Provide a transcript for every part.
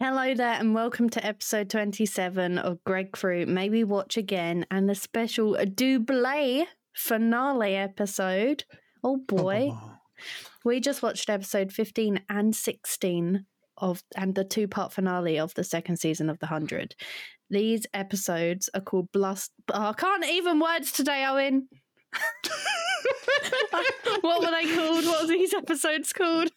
Hello there, and welcome to episode 27 of Gregkru May We Watch Again and the special double finale episode. Oh boy. we just watched episode 15 and 16 of and the two part finale of the second season of The Hundred. These episodes are called Blast. Oh, I can't even words today, Owen. what were they called? What were these episodes called?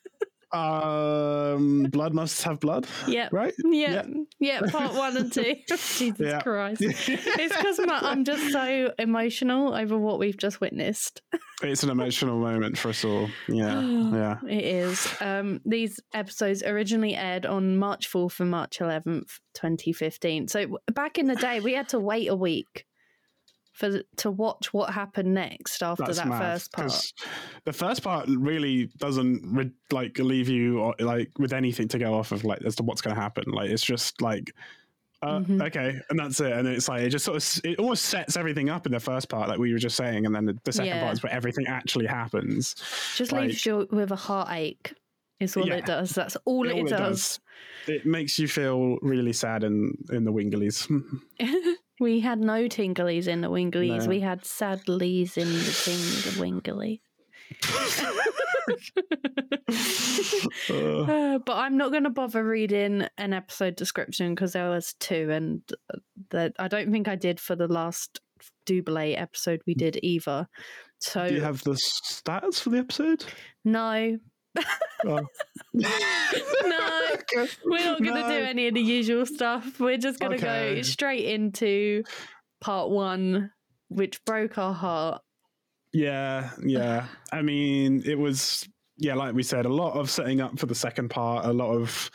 Um, blood must have blood. Yeah. Right. Yeah. Yeah. Part one and two. Jesus Yeah. Christ. It's because I'm just so emotional over what we've just witnessed. It's an emotional moment for us all. Yeah. Yeah. It is. Um, these episodes originally aired on March 4th and March 11th, 2015. So back in the day, we had to wait a week for to watch what happened next after That's that mad. first part. The first part really doesn't re- like leave you or, like with anything to go off of like as to what's going to happen. Like it's just like. Uh, Mhm. Okay, and that's it. And it's like it just sort of it almost sets everything up in the first part, like we were just saying, and then the, second Yeah. part is where everything actually happens. Just like- leaves you with a heartache. Is all Yeah. it does. That's all it, All does. It makes you feel really sad in in the winglies. We had no tinglies in the winglies. No. We had sadlies in the tingly. Uh, Uh, but I'm not going to bother reading an episode description because there was two, and that I don't think I did for the last double episode we did either. So do you have the stats for the episode? no, Oh. no, we're not going to No. do any of the usual stuff. We're just going to Okay. go straight into part one, which broke our heart. Yeah, yeah. I mean, it was yeah, like we said, a lot of setting up for the second part, a lot of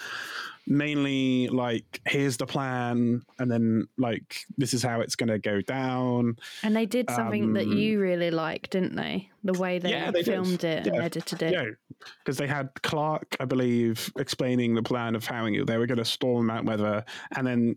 mainly like here's the plan and then like this is how it's going to go down. And they did something that Um, you really liked, didn't they? The way they, Yeah, they did. filmed it and edited it. Yeah, because they had Clarke, I believe, explaining the plan of how they were going to storm Mount Weather, and then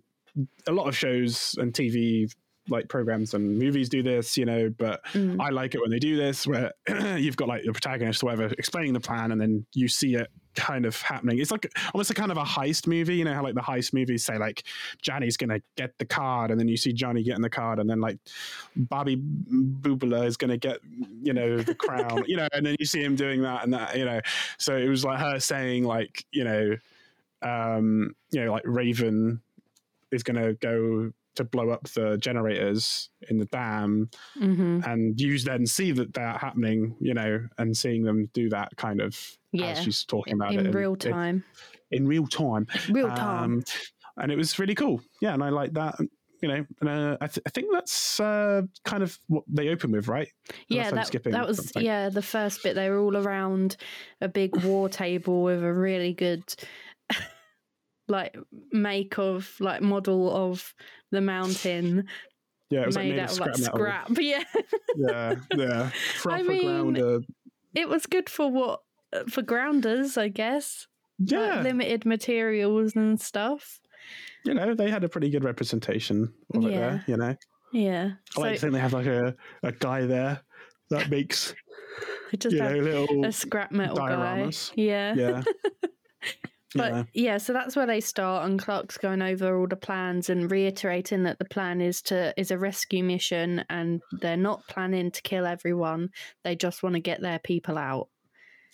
a lot of shows and TV like programs and movies do this, you know. But Mm. I like it when they do this, where you've got like the protagonist or whatever explaining the plan, and then you see it kind of happening. It's like almost a kind of a heist movie, you know how like the heist movies say like Johnny's gonna get the card, and then you see Johnny getting the card, and then like Bobby Bubula is gonna get you know the crown, you know, and then you see him doing that and that, you know. So it was like her saying like you know, um, you know, like Raven is gonna go to blow up the generators in the dam hmm and you then see that that happening, you know, and seeing them do that kind of Yeah. as she's talking about it In and real it- time. in real time, Real time. Um, and it was really cool. Yeah, and I like that. You know, and, uh, I, th- I think that's uh, kind of what they open with, right? yeah, that, that was something. yeah the first bit. They were all around a big war table with a really good like make of like model of the mountain Yeah, it was like made made out of of like scrap metal. scrap. Yeah, Yeah, yeah. Proper mean, grounder. it was good for what uh, for grounders, I guess. Like, Yeah, limited materials and stuff. you know, they had a pretty good representation of it there. You know, Yeah, I like to think they have like a, a guy there that makes just you know little a scrap metal guy. dioramas. Yeah. yeah. But yeah. yeah. so that's where they start, and Clarke's going over all the plans and reiterating that the plan is to is a rescue mission, and they're not planning to kill everyone. They just want to get their people out.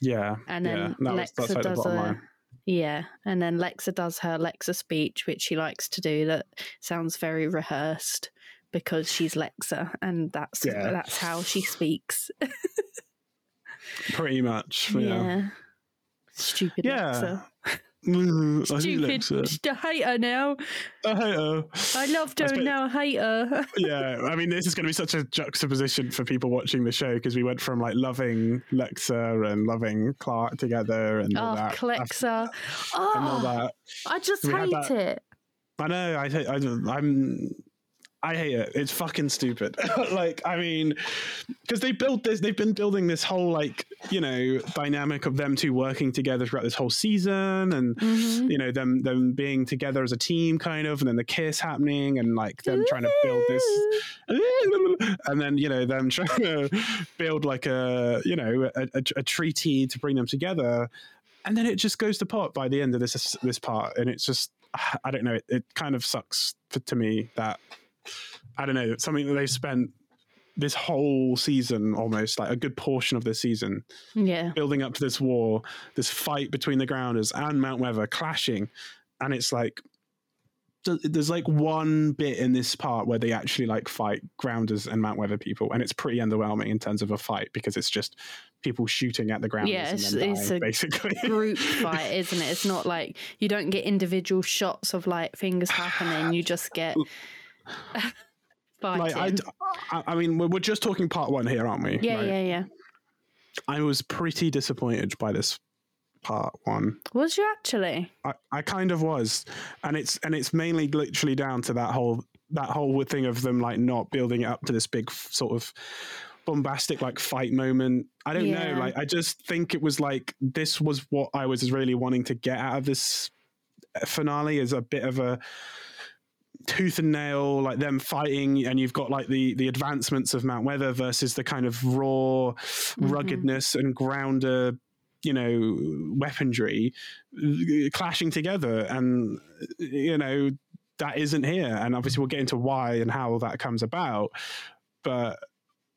Yeah, And then yeah. That was, Lexa like does bottom a line. yeah, and then Lexa does her Lexa speech, which she likes to do. That sounds very rehearsed because she's Lexa, and that's Yeah. that's how she speaks. Pretty much. yeah. Stupid Yeah. Lexa. Mm, I hate Stupid. I hate her now. I hate her. I loved her, I suppose- now I hate her. yeah, I mean, this is going to be such a juxtaposition for people watching the show because we went from like loving Lexa and loving Clarke together and all Oh, that. Clexa. And Oh, that. I just We hate it. I know. I hate. I, I'm. I hate it. It's fucking stupid. like, I mean, because they built this, they've been building this whole like, you know, dynamic of them two working together throughout this whole season, and Mhm. you know them them being together as a team, kind of, and then the kiss happening, and like them trying to build this, and then you know them trying to build like a you know a, a, a treaty to bring them together, and then it just goes to pot by the end of this this part, and it's just I don't know. It, it kind of sucks for, to me that I don't know something that they spent this whole season almost like a good portion of this season yeah. building up to this war this fight between the grounders and mount weather clashing. And it's like there's like one bit in this part where they actually like fight grounders and mount weather people and it's pretty underwhelming in terms of a fight because it's just people shooting at the grounders yeah and it's, then it's a basically. group fight isn't it? It's not like you don't get individual shots of like things happening you just get. like I, I I mean we're we're just talking part one here aren't we yeah Like, yeah yeah i was pretty disappointed by this part one was you actually I, I kind of was, and it's and it's mainly literally down to that whole that whole thing of them like not building it up to this big f- sort of bombastic like fight moment. I don't Yeah. know. Like I just think it was like this was what I was really wanting to get out of this uh, finale is a bit of a tooth and nail like them fighting and you've got like the the advancements of mount weather versus the kind of raw ruggedness and grounder you know weaponry uh, clashing together. And you know that isn't here. And obviously we'll get into why and how that comes about. But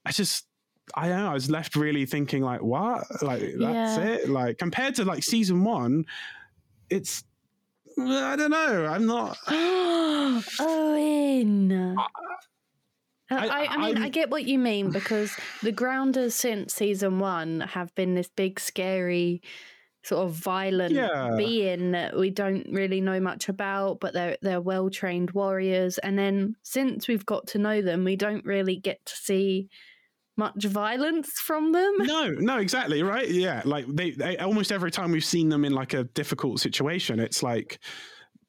i just i don't know i was left really thinking like what? Like that's Yeah. it? Like compared to like season one it's i don't know i'm not Oh, Owen. I, I- I, I mean, I'm- I get what you mean because the grounders since season one have been this big, scary, sort of violent Yeah. being that we don't really know much about, but they're they're well trained warriors. And then since we've got to know them, we don't really get to see much violence from them. no no exactly right yeah like they, they almost every time we've seen them in like a difficult situation it's like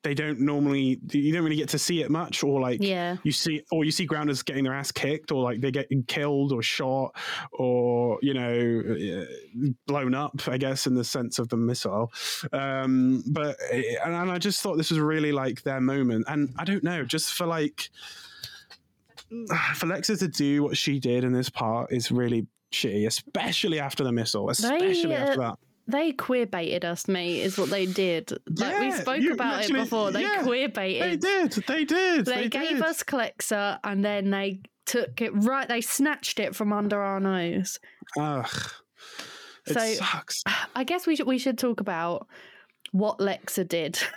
they don't normally you don't really get to see it much or like Yeah. you see or you see grounders getting their ass kicked or like they're getting killed or shot or you know uh, blown up i guess in the sense of the missile um but and, and i just thought this was really like their moment and i don't know just for like for lexa to do what she did in this part is really shitty especially after the missile especially uh, after that They queer baited us, mate, is what they did. Like we spoke about it before. They yeah, queer baited. they did they did They, they, gave did. us Clexa and then they took it right. They snatched it from under our nose. Ugh. It So- sucks. I guess we should we should talk about what Lexa did.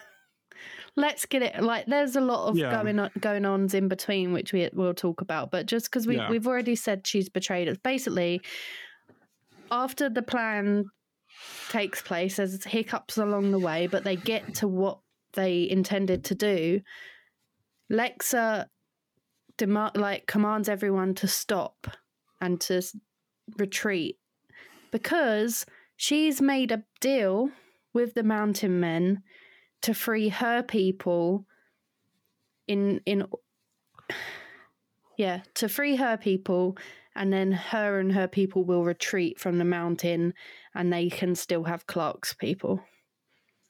Let's get it like there's a lot of Yeah. going on going ons in between which we will talk about, but just because we Yeah. we've already said she's betrayed us. Basically, after the plan takes place, there's hiccups along the way, but they get to what they intended to do. Lexa demand like commands everyone to stop and to s- retreat because she's made a deal with the mountain men to free her people in in yeah to free her people and then her and her people will retreat from the mountain and they can still have clarke's people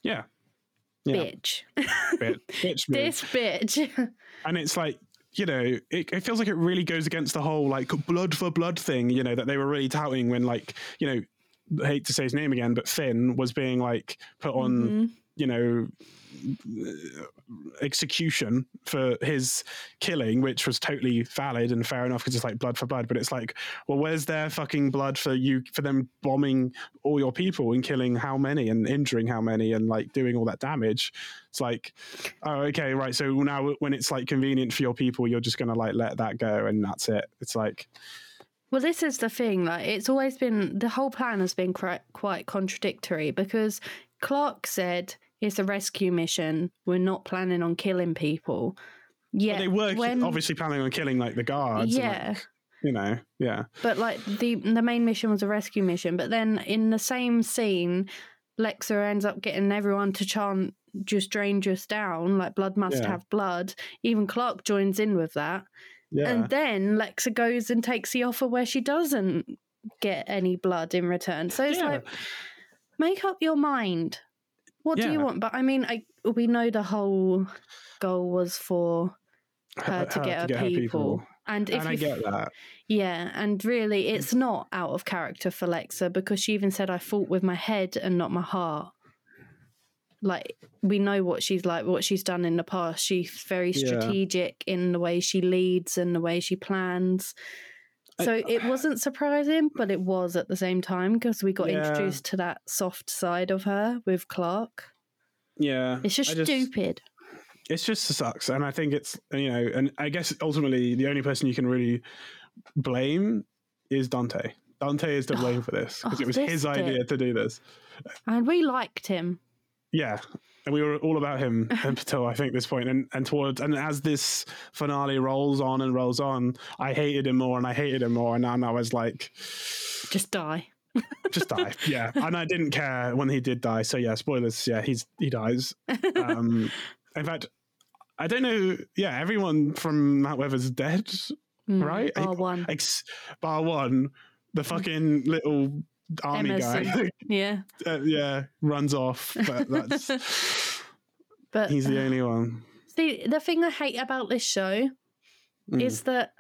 Yeah. Yeah. bitch Bit, bitch this bitch and it's like you know it, it feels like it really goes against the whole like blood for blood thing you know that they were really touting when like you know I hate to say his name again but finn was being like put on Mhm. You know uh, execution for his killing which was totally valid and fair enough because it's like blood for blood but it's like well where's their fucking blood for you for them bombing all your people and killing how many and injuring how many and like doing all that damage it's like oh okay right so now when it's like convenient for your people you're just gonna like let that go and that's it it's like Well, this is the thing. Like, it's always been the whole plan has been quite quite contradictory because Clarke said it's a rescue mission. We're not planning on killing people. Yeah, well, they were when- obviously planning on killing like the guards Yeah, like, you know yeah but like the the main mission was a rescue mission. But then in the same scene, Lexa ends up getting everyone to chant "Just drain just down," like blood must Yeah. have blood. Even Clarke joins in with that. yeah And then Lexa goes and takes the offer where she doesn't get any blood in return. So it's Yeah. like, make up your mind. What do you want? But I mean, I we know the whole goal was for her to get her, people. And if and I you, get that. yeah, and really, it's not out of character for Lexa because she even said, "I fought with my head and not my heart." like we know what she's like, what she's done in the past. She's very Yeah. strategic in the way she leads and the way she plans. I- So it wasn't surprising, but it was at the same time because we got Yeah. introduced to that soft side of her with Clarke. Yeah, It's just, I stupid. It's just sucks, and I think it's you know, and I guess ultimately the only person you can really blame is Dante. Dante is to blame for this because Oh, it was his idea to do this. And we liked him. Yeah, and we were all about him until I think this point, and and towards and as this finale rolls on and rolls on, I hated him more and I hated him more, and then I was like, Just die. just die. yeah, and I didn't care when he did die. So yeah, spoilers. Yeah, he's he dies. Um, in fact, I don't know. Yeah, everyone from Mount Weather's dead, Mm, right? I- Bar one. Ex- bar one, the fucking little army guy. Yeah. uh, yeah, runs off. But that's But he's the only one. see, the thing I hate about this show Mm. is that,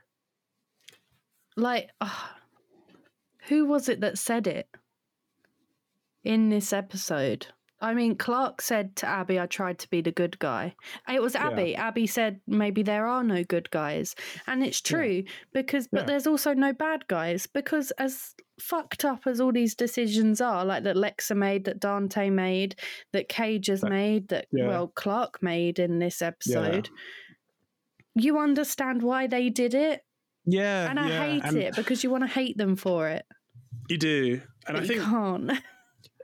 like, ah, who was it that said it in this episode? I mean, Clarke said to Abby, I tried to be the good guy. It was Yeah. Abby. Abby said, maybe there are no good guys. And it's Yeah. true because, but Yeah. there's also no bad guys because as fucked up as all these decisions are, like that Lexa made, that Dante made, that Cage has That- made, that, yeah. well, Clarke made in this episode, you understand why they did it. Yeah, And I yeah, hate and it because you want to hate them for it. You do, and but I you think can't.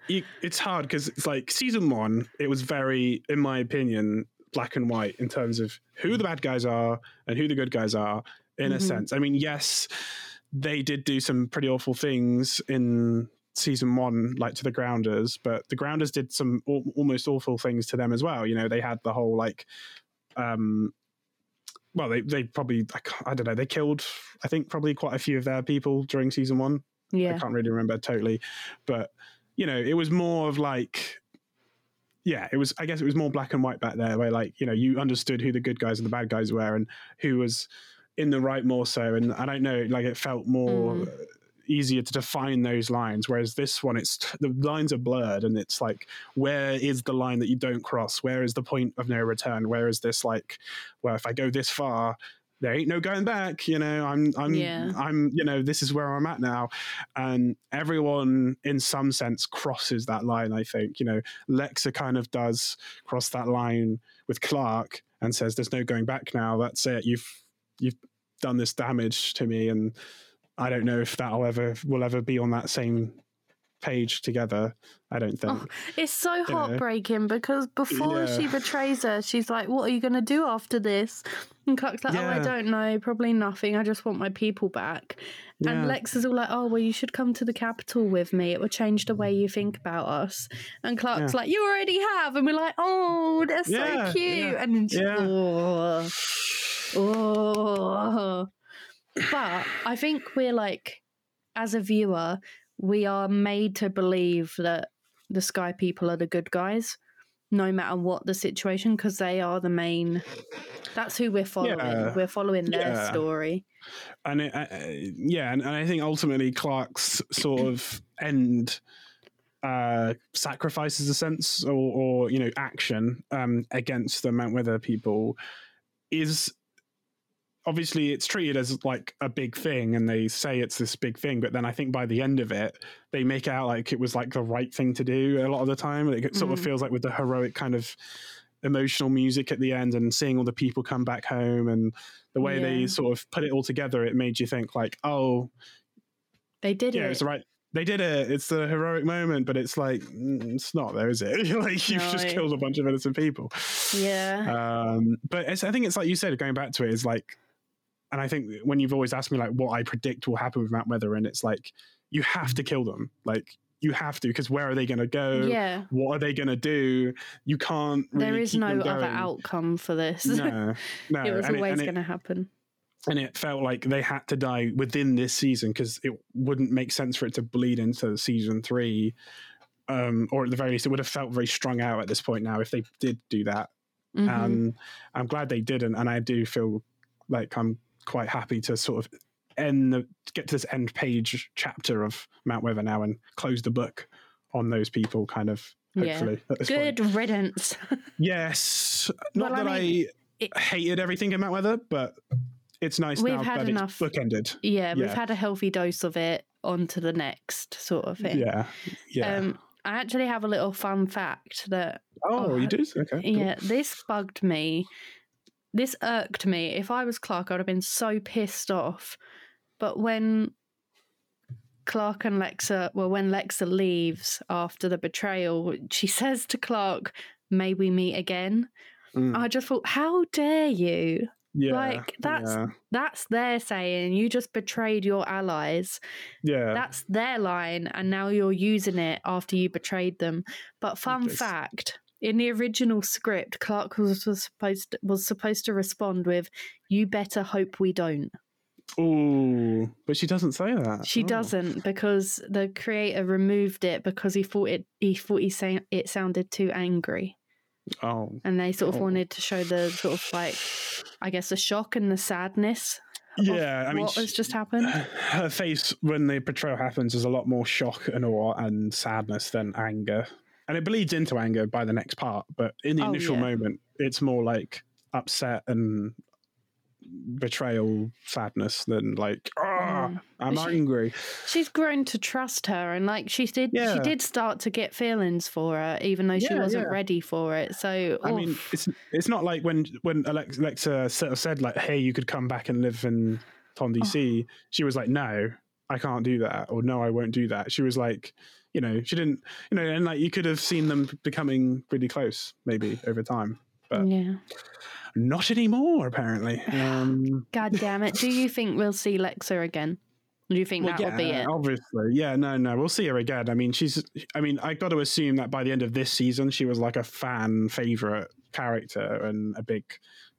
you, it's hard because it's like season one. It was very, in my opinion, black and white in terms of who the bad guys are and who the good guys are. In a Mhm. sense, I mean, yes, they did do some pretty awful things in season one, like to the Grounders, but the Grounders did some al- almost awful things to them as well. You know, they had the whole like, um, well, they they probably I, I don't know, they killed I think probably quite a few of their people during season one. Yeah, I can't really remember totally, but you know, it was more of like, yeah, it was. I guess it was more black and white back there, where like you know you understood who the good guys and the bad guys were, and who was in the right more so. And I don't know, like it felt more. Mm. easier to define those lines whereas this one it's the lines are blurred and it's like where is the line that you don't cross where is the point of no return where is this like well if i go this far there ain't no going back you know i'm i'm Yeah. i'm you know this is where i'm at now. And everyone in some sense crosses that line i think. You know lexa kind of does cross that line with clarke and says there's no going back now. That's it. You've you've done this damage to me and i don't know if that'll ever will ever be on that same page together i don't oh, think Oh, It's so know. heartbreaking because before Yeah. she betrays her, she's like, What are you going to do after this? And Clarke's like, Oh, I don't know. Probably nothing. I just want my people back. And Lex is all like, Oh, well, you should come to the capital with me. It will change the way you think about us. And Clarke's Yeah. like, You already have. And we're like, Oh, that's Yeah, so cute. yeah, And she, yeah. oh, oh. But I think we're like, as a viewer, we are made to believe that the Sky people are the good guys, no matter what the situation, because they are the main. That's who we're following. Yeah. We're following their Yeah. story. and it, uh, yeah, and, and I think ultimately Clarke's sort of end uh, sacrifices a sense or, or you know action um, against the Mount Weather people is obviously it's treated as like a big thing and they say it's this big thing but then i think by the end of it they make out like it was like the right thing to do a lot of the time it sort of Mhm. feels like with the heroic kind of emotional music at the end and seeing all the people come back home and the way they sort of put it all together it made you think like oh They did yeah it. it's the right they did it it's the heroic moment but it's like mm, it's not though is it like you've just No. killed a bunch of innocent people Yeah. um, but it's, I think it's like you said, going back to it is like, and I think when you've always asked me like what I predict will happen with Mount Weather, and it's like you have to kill them, like you have to, because where are they going to go? yeah. What are they going to do? You can't. Really There is no other outcome for this. No, no, it was and always going to happen. and it felt like they had to die within this season because it wouldn't make sense for it to bleed into season three, um, or at the very least, it would have felt very strung out at this point now if they did do that. Mhm. and I'm glad they didn't. And I do feel like I'm quite happy to sort of end the, get to this end page chapter of Mount Weather now and close the book on those people kind of Hopefully, yeah. Good point. riddance. Yes, not Well, I that mean, I it- hated everything in Mount weather, but it's nice We've now had that enough- it's bookended. yeah, we've had a healthy dose of it on to the next sort of thing. Yeah, yeah. Um, I actually have a little fun fact that oh, oh, you do? Okay. cool. Yeah, this bugged me. This irked me. If I was Clarke, I would have been so pissed off. But when Clarke and Lexa, well, when Lexa leaves after the betrayal, she says to Clarke, May we meet again? Mm, I just thought, How dare you? yeah, like, that's- yeah, That's their saying. You just betrayed your allies. yeah. That's their line, and now you're using it after you betrayed them. But fun Just- fact: in the original script, Clarke was, was supposed to, was supposed to respond with, "You better hope we don't." Ooh, but she doesn't say that. She Oh. doesn't because the creator removed it because he thought it he thought he saying it sounded too angry, Oh, and they sort of Oh. wanted to show the sort of like, I guess, the shock and the sadness. yeah. I mean, what she- has just happened? her face when the betrayal happens is a lot more shock and awe and sadness than anger, and it bleeds into anger by the next part. But in the Oh, initial yeah. moment, it's more like upset and betrayal, sadness than like, ah, Mm. I'm She- angry. she's grown to trust her and like she did she did start to get feelings for her even though she wasn't yeah. ready for it so I mean, it's it's not like when when Alex, Alexa sort of said like, "Hey, you could come back and live in TonDC." Oh. She was like, "No, I can't do that," or "No, I won't do that." She was like, you know, she didn't, you know, and like you could have seen them becoming really close maybe over time, but yeah. not anymore apparently. Um, god damn it. Do you think we'll see lexa again? Do you think well, that will be it? obviously, yeah, no, no, we'll see her again. I mean, she's, I mean, I got to assume that by the end of this season, she was like a fan favorite character and a big,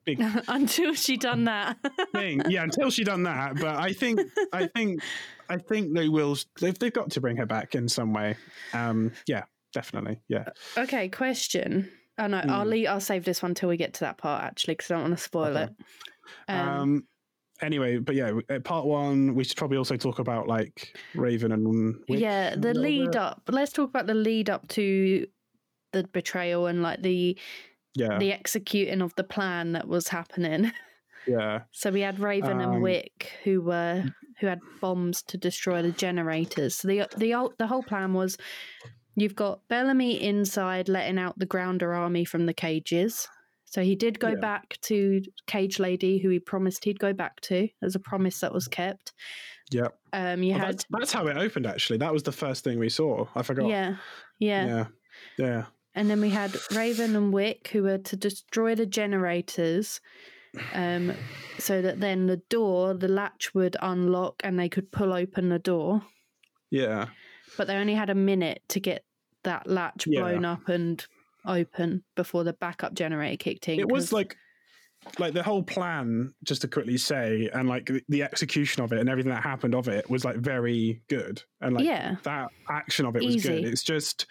big until she done that thing. Yeah, until she done that. But I think, I think, I think they will. They've, they've got to bring her back in some way. Um, yeah, definitely. Yeah. okay question oh no i'll Hmm. leave, i'll save this one till we get to that part actually because i don't want to spoil Okay. it um, Um, anyway, but yeah, uh, part one, we should probably also talk about like Raven and Wick yeah the lead bit. up let's talk about the lead up to the betrayal and like the Yeah, the executing of the plan that was happening yeah, So we had Raven Um, and Wick who were who had bombs to destroy the generators. So the the the whole plan was you've got Bellamy inside letting out the grounder army from the cages. So he did go Yeah. back to Cage Lady, who he promised he'd go back to. There's a promise that was kept. yeah. Um, you Oh, had that's, that's how it opened. Actually, that was the first thing we saw. I forgot. yeah, yeah, yeah, yeah. And then we had Raven and Wick who were to destroy the generators. Um, so that then the door, the latch would unlock and they could pull open the door. yeah. but they only had a minute to get that latch Yeah. blown up and open before the backup generator kicked in. It was like like the whole plan just to quickly say and like the- execution of it and everything that happened of it was like very good. And like yeah, that action of it was good. It's just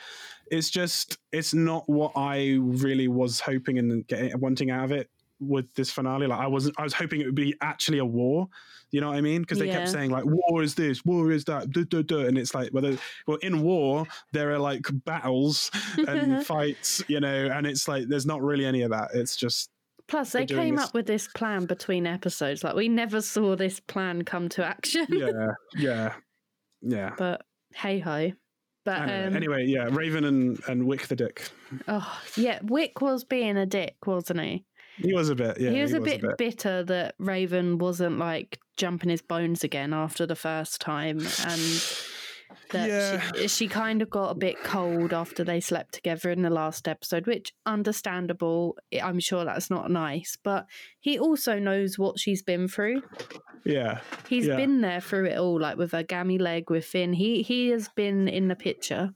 it's just it's not what i really was hoping and getting wanting out of it with this finale. Like i wasn't i was hoping it would be actually a war. You know what i mean? Because they Yeah. kept saying like war is this war is that duh, duh, duh. and it's like well, well in war there are like battles and fights you know and it's like there's not really any of that. It's just Plus, they came this- up with this plan between episodes. Like we never saw this plan come to action. yeah yeah yeah but hey ho. But anyway, um, anyway yeah raven and and wick the dick oh yeah, Wick was being a dick, wasn't he? he was a bit yeah he was, a, bit bitter that Raven wasn't like jumping his bones again after the first time, and that Yeah. she, she kind of got a bit cold after they slept together in the last episode, which understandable. I'm sure that's not nice, but he also knows what she's been through. yeah He's Yeah. been there through it all, like with her gammy leg, with Finn. He he has been in the picture.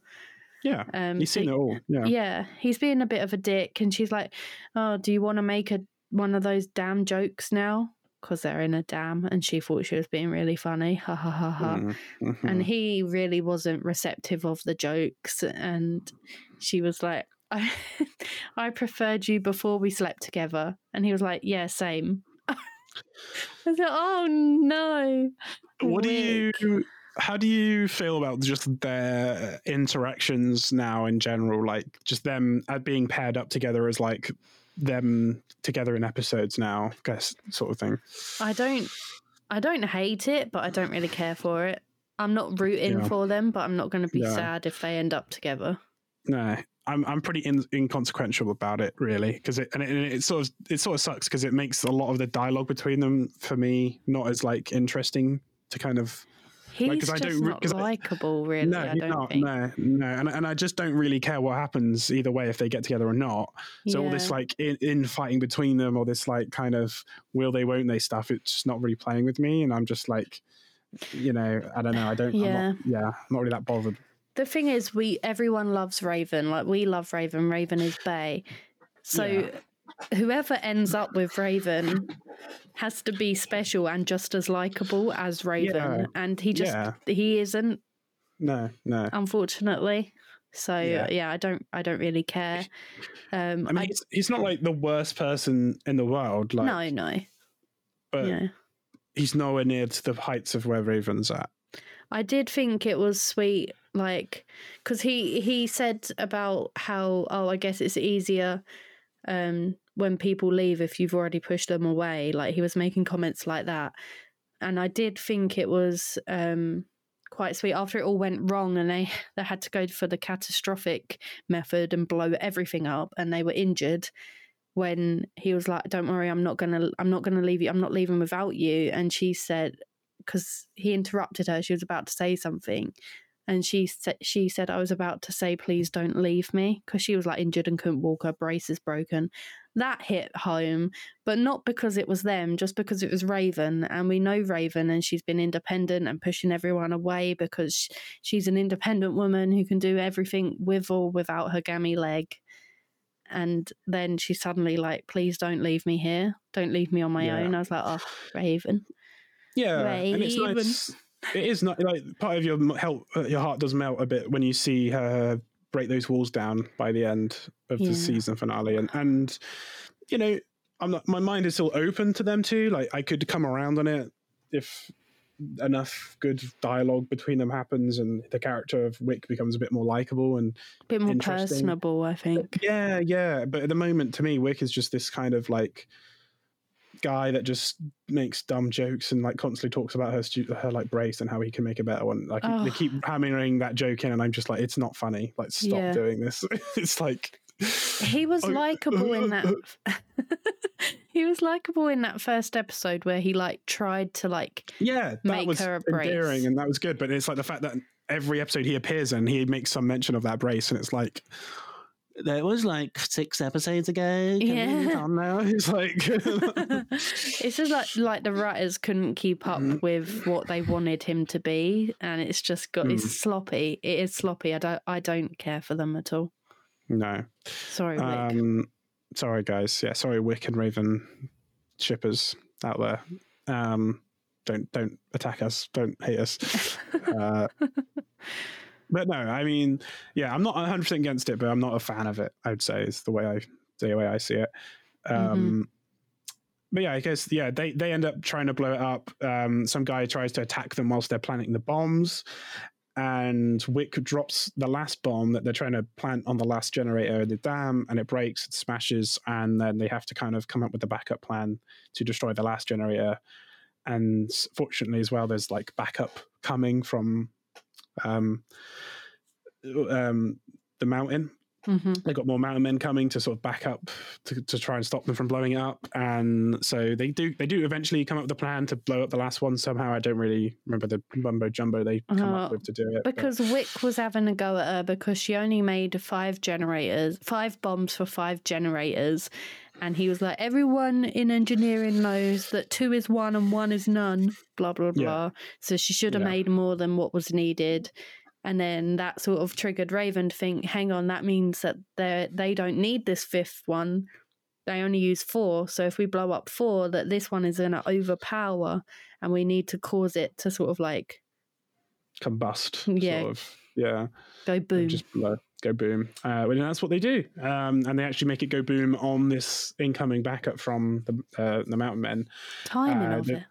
yeah Um, so seen it all. Yeah. yeah, he's being a bit of a dick, and she's like, "Oh, do you want to make a one of those damn jokes now?" Because they're in a dam, and she thought she was being really funny. Ha ha ha ha. Mm, mhm. And he really wasn't receptive of the jokes, and she was like, "I, I preferred you before we slept together," and he was like, "Yeah, same." I was like, "Oh no." what do you how do you feel about just their interactions now in general? Like just them uh, being paired up together as like them together in episodes now, I guess sort of thing. I don't, I don't hate it, but I don't really care for it. I'm not rooting Yeah. for them, but I'm not going to be Yeah. sad if they end up together. No, I'm I'm pretty in, inconsequential about it, really, because it and it, and it sort of it sort of sucks because it makes a lot of the dialogue between them for me not as like interesting to kind of He's I just don't re- not I- likable, really. no, I don't not, think. no, no, and and I just don't really care what happens either way if they get together or not. So all this Yeah. like in, infighting between them, or this like kind of will they, won't they stuff, it's just not really playing with me, and I'm just like, you know, I don't know, I don't, Yeah. I'm not, yeah, I'm not really that bothered. The thing is, we everyone loves Raven. Like we love Raven. Raven is Bay. So Yeah. Whoever ends up with Raven has to be special and just as likable as Raven. Yeah. And he just Yeah. he isn't, No, no. unfortunately. So Yeah. yeah. I don't I don't really care. Um, I mean, he's, he's not like the worst person in the world, like, no, no, but yeah. he's nowhere near to the heights of where Raven's at. I did think it was sweet, like because he he said about how oh I guess it's easier um when people leave if you've already pushed them away. Like he was making comments like that, and I did think it was um quite sweet after it all went wrong and they they had to go for the catastrophic method and blow everything up and they were injured when he was like don't worry i'm not gonna i'm not gonna leave you i'm not leaving without you and she said because he interrupted her. She was about to say something, and she said she said I was about to say please don't leave me because she was like injured and couldn't walk. Her brace is broken. That hit home, but not because it was them, just because it was Raven, and we know Raven, and she's been independent and pushing everyone away because she's an independent woman who can do everything with or without her gammy leg. And then she suddenly like, please don't leave me here. Don't leave me on my Yeah. own. I was like, oh, Raven. Yeah, and it's Raven. nice. It is not like part of your help. uh, Your heart does melt a bit when you see her break those walls down by the end of Yeah. the season finale, and and you know, I'm not. My mind is still open to them too. Like I could come around on it if enough good dialogue between them happens, and the character of Wick becomes a bit more likable and a bit more personable, I think. Yeah, yeah. But at the moment, to me, Wick is just this kind of like guy that just makes dumb jokes and like constantly talks about her stu- her like brace and how he can make a better one. Like they Oh. keep hammering that joke in, and I'm just like, it's not funny. Like, stop Yeah. doing this. it's like He was likable in that. he was likable in that first episode where he like tried to like. yeah, that Make was her a brace. endearing and that was good. But it's like the fact that every episode he appears in, he makes some mention of that brace, and it's like. That was like six episodes ago. Can Yeah. on now? It's like it's just like like the writers couldn't keep up Mhm. with what they wanted him to be, and it's just got Mm. it's sloppy. It is sloppy. I don't I don't care for them at all. no. Sorry, Wick. Um, sorry, guys. Yeah, sorry, Wick and Raven shippers out there. Um, don't don't attack us. Don't hate us. uh, but no, I mean, yeah, I'm not 100 percent against it, but I'm not a fan of it. I would say is the way I the way I see it. Um, But yeah, I guess yeah, they they end up trying to blow it up. Um, some guy tries to attack them whilst they're planting the bombs, and Wick drops the last bomb that they're trying to plant on the last generator in the dam, and it breaks, it smashes, and then they have to kind of come up with a backup plan to destroy the last generator. And fortunately, as well, there's like backup coming from um, um, the mountain. Hmm they got more mountain men coming to sort of back up to, to try and stop them from blowing it up. And so they do they do eventually come up with a plan to blow up the last one somehow. I don't really remember the mumbo jumbo they come Oh, up with to do it but- Because Wick was having a go at her because she only made five generators, five bombs for five generators. And he was like, everyone in engineering knows that two is one and one is none, blah, blah, Yeah. blah. So she should have Yeah. made more than what was needed. And then that sort of triggered Raven to think, hang on, that means that they they don't need this fifth one. They only use four. So if we blow up four, that this one is going to overpower and we need to cause it to sort of like combust Yeah. sort of yeah go and boom. just blow go boom uh, and that's what they do um, and they actually make it go boom on this incoming backup from the, uh, the mountain men timing Uh, of the- it.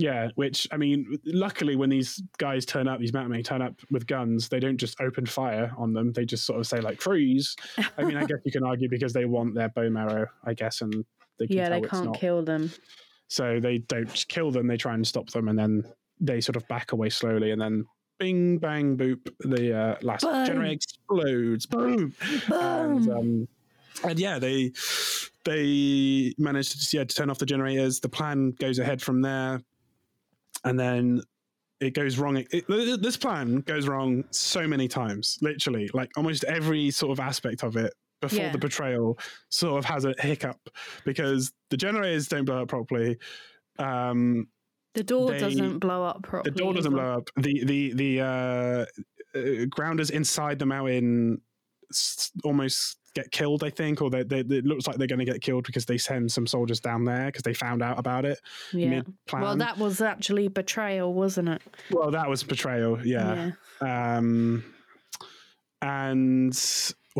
Yeah, which I mean, luckily when these guys turn up, these mountain men turn up with guns, they don't just open fire on them. They just sort of say like freeze. I mean, I guess you can argue because they want their bone marrow, I guess, and they can yeah, they can't not. kill them. So they don't kill them. They try and stop them, and then they sort of back away slowly, and then bing bang boop, the uh, last Boom. generator explodes. Boom. And, um, and yeah, they they managed to yeah to turn off the generators. The plan goes ahead from there, and then it goes wrong. It, it- this plan goes wrong so many times, literally, like almost every sort of aspect of it. Before Yeah. the betrayal, sort of has a hiccup because the generators don't blow up properly. Um, the door they- doesn't blow up properly. the door doesn't blow up. The the the uh, uh, grounders inside the mountain almost get killed. I think, or they, they, it looks like they're going to get killed because they send some soldiers down there because they found out about it Yeah. Well, that was actually betrayal, wasn't it? well, that was betrayal. Yeah. Um, and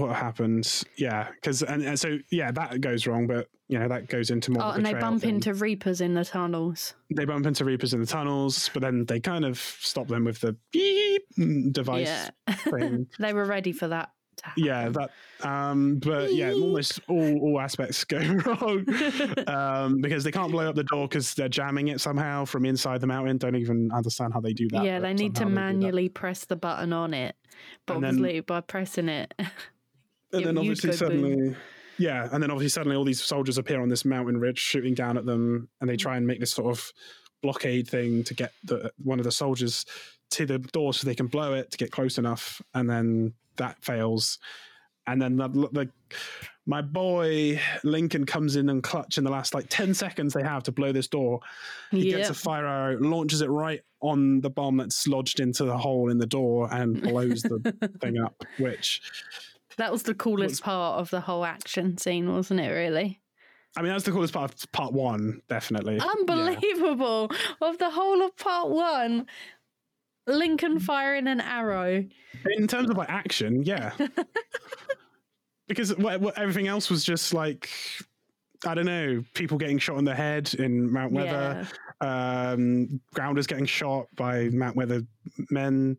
what happened? Yeah, because and, and so yeah, that goes wrong. But you know that goes into more. Oh, and they bump thing. into Reapers in the tunnels. they bump into Reapers in the tunnels, but then they kind of stop them with the beep device Yeah. thing. they were ready for that. yeah that um but yeah almost all, all aspects go wrong um because they can't blow up the door because they're jamming it somehow from inside the mountain don't even understand how they do that yeah, they need to somehow they do that. manually press the button on it. But And then- obviously, by pressing it, and then obviously boom. suddenly yeah and then obviously suddenly all these soldiers appear on this mountain ridge shooting down at them and they try and make this sort of blockade thing to get the one of the soldiers to the door so they can blow it to get close enough and then that fails. And then the, the my boy Lincoln comes in and clutch in the last like 10 seconds they have to blow this door. He gets a fire arrow launches it right on the bomb that's lodged into the hole in the door and blows the thing up which that was the coolest was- part of the whole action scene, wasn't it? Really I mean, that's the coolest part of part one, definitely. Yeah. unbelievable. Of the whole of part one, Lincoln firing an arrow. In terms of like action, yeah. because what, what, everything else was just like, I don't know, people getting shot in the head in Mount Weather, um, grounders getting shot by Mount Weather men,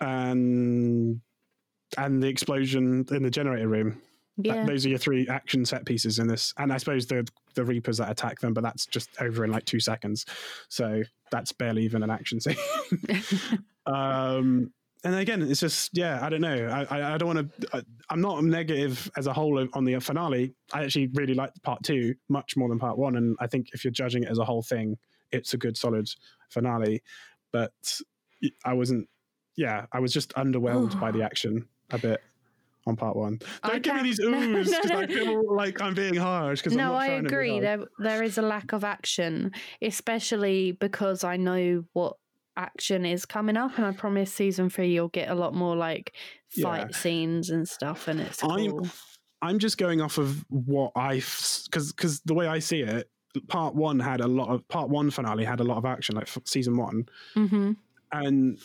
and and the explosion in the generator room. That- those are your three action set pieces in this, and I suppose the the Reapers that attack them, but that's just over in like two seconds, so that's barely even an action scene. um, and again, it's just yeah, I don't know. I I, I don't want to. I'm not negative as a whole on the finale. I actually really liked part two much more than part one, and I think if you're judging it as a whole thing, it's a good solid finale. But I wasn't. Yeah, I was just underwhelmed by the action a bit on part one. Don't give me these oohs because no. I feel like I'm being harsh. Because no, I trying to be agree. There, there is a lack of action, especially because I know what action is coming up, and I promise season three you'll get a lot more like fight Yeah. scenes and stuff, and it's I'm- I'm just going off of what I because because the way I see it, part one had a lot of part one finale had a lot of action like f- season one, hmm and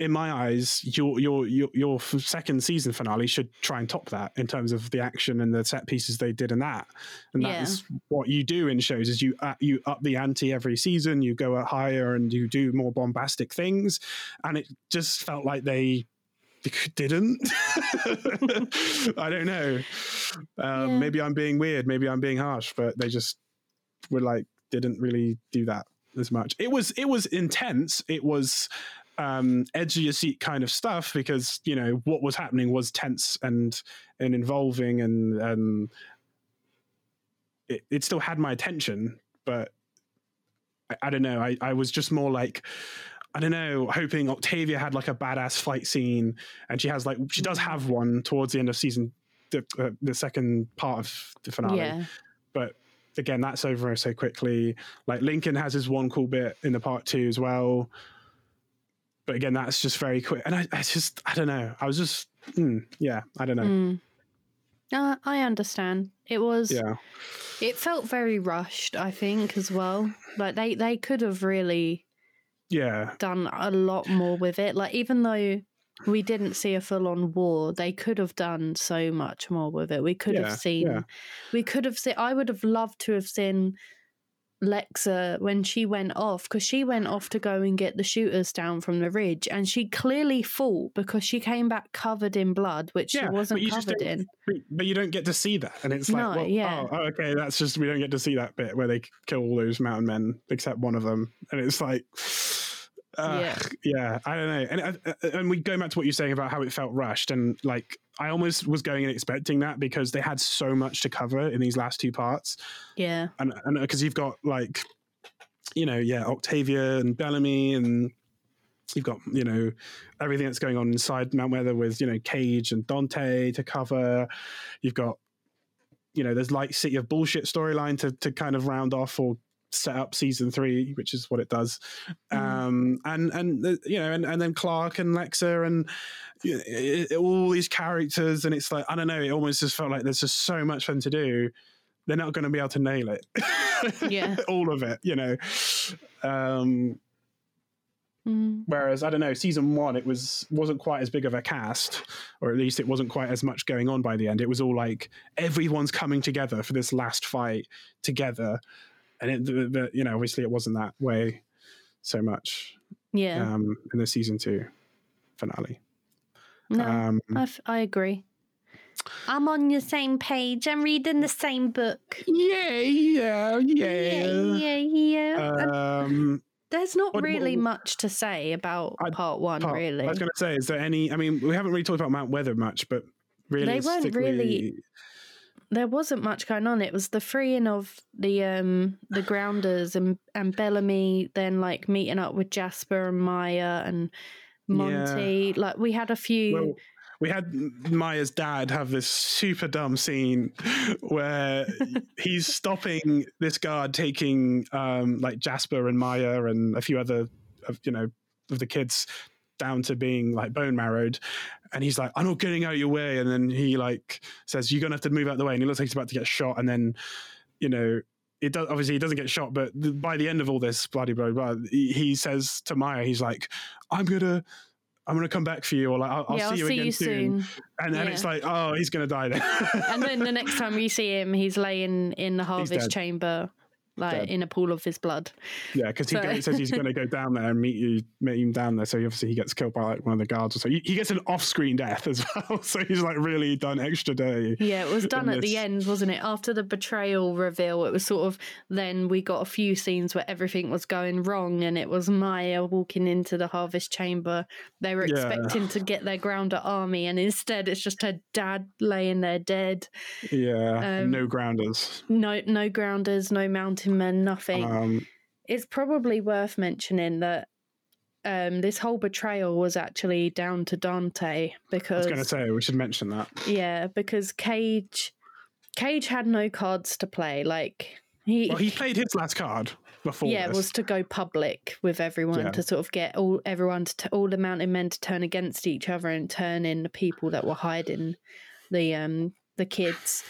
in my eyes, your your your your second season finale should try and top that in terms of the action and the set pieces they did in that. And Yeah. that's what you do in shows is you uh, you up the ante every season, you go higher and you do more bombastic things, and it just felt like they didn't. I don't know. Um, Yeah. Maybe I'm being weird. Maybe I'm being harsh, but they just were like didn't really do that as much. It was it was intense. It was um, edge of your seat kind of stuff because you know what was happening was tense and and involving and and it, it still had my attention, but I, I don't know. I, I was just more like I don't know, hoping Octavia had like a badass fight scene, and she has like she does have one towards the end of season, the, uh, the second part of the finale. Yeah, But again, that's over so quickly. Like Lincoln has his one cool bit in the part two as well. But again, that's just very quick, and I, I just I don't know. I was just mm, yeah, I don't know. Mm. Uh, I understand. It was. Yeah, It felt very rushed. I think as well. Like they they could have really yeah, done a lot more with it. Like even though we didn't see a full on war, they could have done so much more with it. We could Yeah, have seen yeah. we could have seen I would have loved to have seen Lexa when she went off because she went off to go and get the shooters down from the ridge, and she clearly fought because she came back covered in blood, which she wasn't covered in. But, but, you don't get to see that, and it's like, no, well, yeah. Oh, oh, okay, that's just we don't get to see that bit where they kill all those mountain men except one of them, and it's like. Uh, yeah. yeah, I don't know, and uh, uh, and we go back to what you're saying about how it felt rushed, and like I almost was going and expecting that because they had so much to cover in these last two parts. Yeah, and and uh, because you've got like, you know, yeah, Octavia and Bellamy, and you've got you know everything that's going on inside Mount Weather with you know Cage and Dante to cover. You've got you know there's like City of Bullshit storyline to to kind of round off or set up season three, which is what it does. Mm. Um, and and you know, and, and then Clarke and Lexa and you know, it, it, all these characters, and it's like I don't know. It almost just felt like there's just so much fun to do. They're not going to be able to nail it. yeah, all of it. You know. Um, mm. Whereas I don't know, season one it was wasn't quite as big of a cast, or at least it wasn't quite as much going on by the end. It was all like everyone's coming together for this last fight together, and it, you know, obviously it wasn't that way so much. Yeah. Um, in the season two finale. No, um, I agree. I'm on the same page. I'm reading the same book. Yeah, yeah, yeah, yeah, yeah. Um, there's not what, really what, much to say about I, part one. Part, really, I was going to say, is there any? I mean, we haven't really talked about Mount Weather much, but really, they weren't really there wasn't much going on. It was the freeing of the um the grounders and and Bellamy then like meeting up with Jasper and Maya and Monty. Yeah. Like we had a few well, we had Maya's dad have this super dumb scene where he's stopping this guard taking um like Jasper and Maya and a few other of you know of the kids down to being like bone marrowed and he's like i'm not getting out of your way and then he like says you're gonna have to move out of the way and he looks like he's about to get shot and then you know it does obviously he doesn't get shot but by the end of all this bloody blah blah, blah he, he says to maya he's like i'm gonna I'm gonna come back for you, or like I'll, I'll yeah, see I'll you see again you soon. soon. And then yeah. it's like, oh, he's gonna die then. and then the next time you see him, he's laying in the harvest chamber, like Dead. in a pool of his blood. Yeah, because so. he says he's going to go down there and meet you, meet him down there. So obviously he gets killed by like one of the guards or so. He, he gets an off-screen death as well. So he's like really done extra day. Yeah, it was done at this. the end, wasn't it? After the betrayal reveal, it was sort of then we got a few scenes where everything was going wrong, and it was Maya walking into the harvest chamber. They were expecting yeah. to get their grounder army, and instead it's just her dad laying there dead. Yeah, um, no grounders. No, no grounders, no mountain men, nothing. Um, it's probably worth mentioning that um, this whole betrayal was actually down to Dante because I was going to say we should mention that. Yeah, because Cage, Cage had no cards to play. Like he, well, he played his last card before. Yeah, this. was to go public with everyone yeah. to sort of get all everyone to t- all the mountain men to turn against each other and turn in the people that were hiding the um the kids.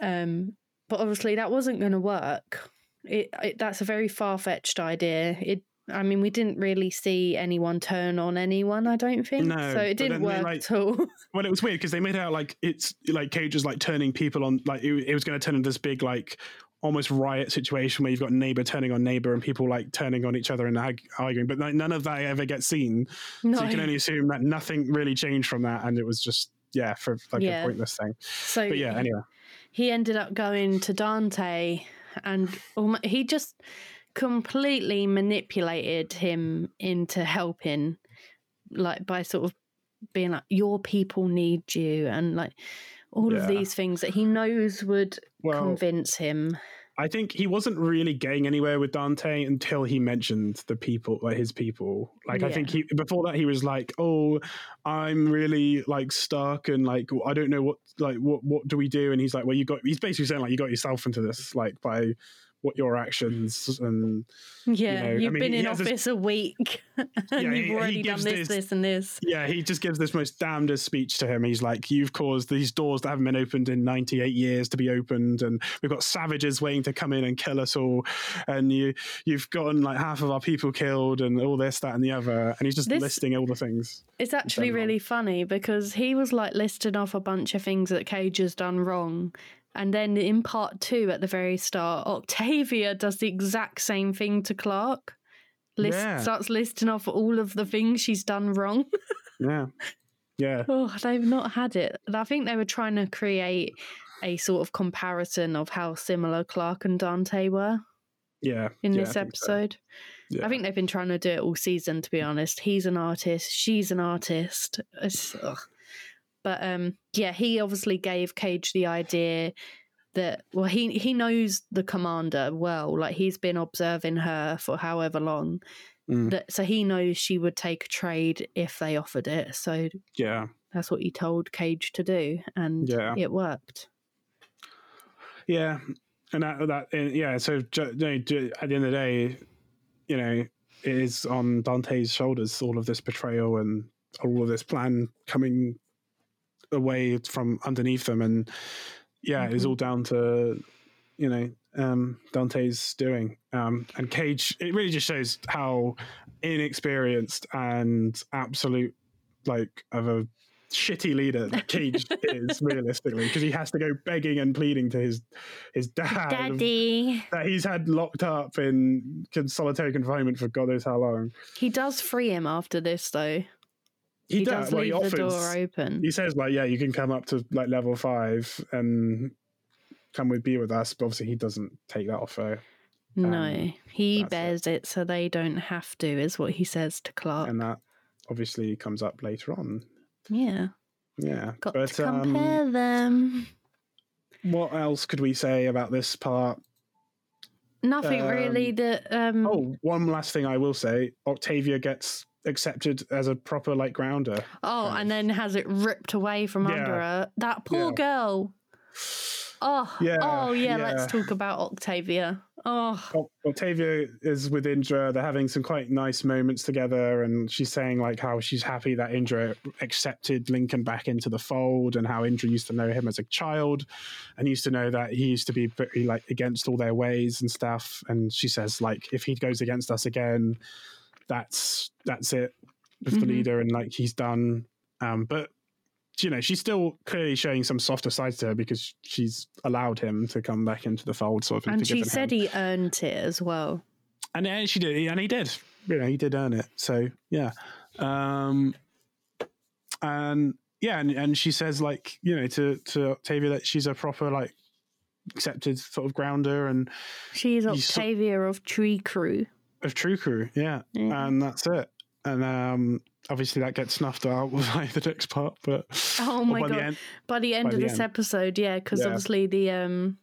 Um, but obviously that wasn't going to work. It, it, that's a very far fetched idea. It I mean, we didn't really see anyone turn on anyone. I don't think no, so. It didn't work like, at all. well, it was weird because they made out like it's like Cage like turning people on. Like it, it was going to turn into this big like almost riot situation where you've got neighbor turning on neighbor and people like turning on each other and arguing. But like, none of that ever gets seen. No. So you can only assume that nothing really changed from that, and it was just yeah for like yeah. a pointless thing. So, but yeah, anyway he ended up going to Dante and he just completely manipulated him into helping, like by sort of being like, Your people need you, and like all yeah. of these things that he knows would well, convince him. I think he wasn't really getting anywhere with Dante until he mentioned the people, like his people. Like yeah. I think he before that he was like, "Oh, I'm really like stuck and like I don't know what like what what do we do?" And he's like, "Well, you got." He's basically saying like you got yourself into this like by what your actions and yeah, you know, you've I mean, been in office this, a week and yeah, you've he, already he done this, this, this, and this. Yeah, he just gives this most damnedest speech to him. He's like, "You've caused these doors that haven't been opened in 98 years to be opened, and we've got savages waiting to come in and kill us all, and you you've gotten like half of our people killed, and all this, that, and the other." And he's just this, listing all the things. It's actually really funny because he was like listing off a bunch of things that Cage has done wrong And then in part two, at the very start, Octavia does the exact same thing to Clarke. List, Yeah. Starts listing off all of the things she's done wrong. Yeah. Yeah. oh, they've not had it. I think they were trying to create a sort of comparison of how similar Clarke and Dante were Yeah. in yeah, this I think so. episode. Yeah. I think they've been trying to do it all season, to be honest. He's an artist, she's an artist. It's, ugh. But um, yeah, he obviously gave Cage the idea that well, he he knows the commander well. Like he's been observing her for however long. Mm. That so he knows she would take a trade if they offered it. So Yeah. that's what he told Cage to do, and Yeah. it worked. Yeah, and that that and yeah. So ju- no, ju- at the end of the day, you know, it is on Dante's shoulders all of this betrayal and all of this plan coming away from underneath them, and yeah, it's Mhm. all down to you know um, Dante's doing. Um, and Cage, it really just shows how inexperienced and absolute like of a shitty leader that Cage is realistically because he has to go begging and pleading to his his dad Daddy, that he's had locked up in solitary confinement for God knows how long. he does free him after this, though. He, He, does. does well, he leave the offers. door open. He says like, yeah, you can come up to like level five and come with be with us. But obviously, he doesn't take that offer, No, he that's it. bears it. so they don't have to, is what he says to Clarke. and that obviously comes up later on. yeah, Yeah, got but to um, compare them. what else could we say about this part? Nothing really um, that. Um, Oh, one last thing I will say: Octavia gets accepted as a proper like grounder. oh, kind and then has it ripped away from Yeah. under her. That poor Yeah. girl. Oh, Yeah, oh yeah, yeah. Let's talk about Octavia. Oh, Octavia is with Indra. They're having some quite nice moments together, and she's saying like how she's happy that Indra accepted Lincoln back into the fold, and how Indra used to know him as a child, and used to know that he used to be very like against all their ways and stuff. And she says like if he goes against us again, that's that's it with the Mhm. leader, and like he's done. Um, but you know, she's still clearly showing some softer sides to her because she's allowed him to come back into the fold. Sort of, and she forgiven him. said he earned it as well. and, and she did, and he did. You know, he did earn it. So yeah, um, and yeah, and, and she says like you know to to Octavia that she's a proper like accepted sort of grounder and She's Octavia of Trikru. Of Trikru. Yeah, and that's it. And um, obviously that gets snuffed out by the next part, but Oh my by the God. end- by the end by of the this end. episode yeah because Yeah. obviously the um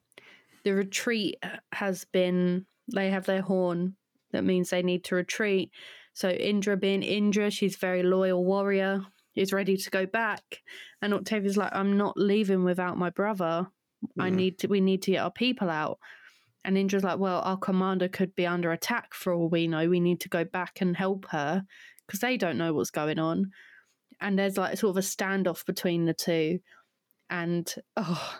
the retreat has been they have their horn that means they need to retreat so indra being indra she's a very loyal warrior is ready to go back and octavia's like i'm not leaving without my brother i Mm. need to we need to get our people out and indra's like well our commander could be under attack for all we know. We need to go back and help her because they don't know what's going on. And there's like sort of a standoff between the two. And oh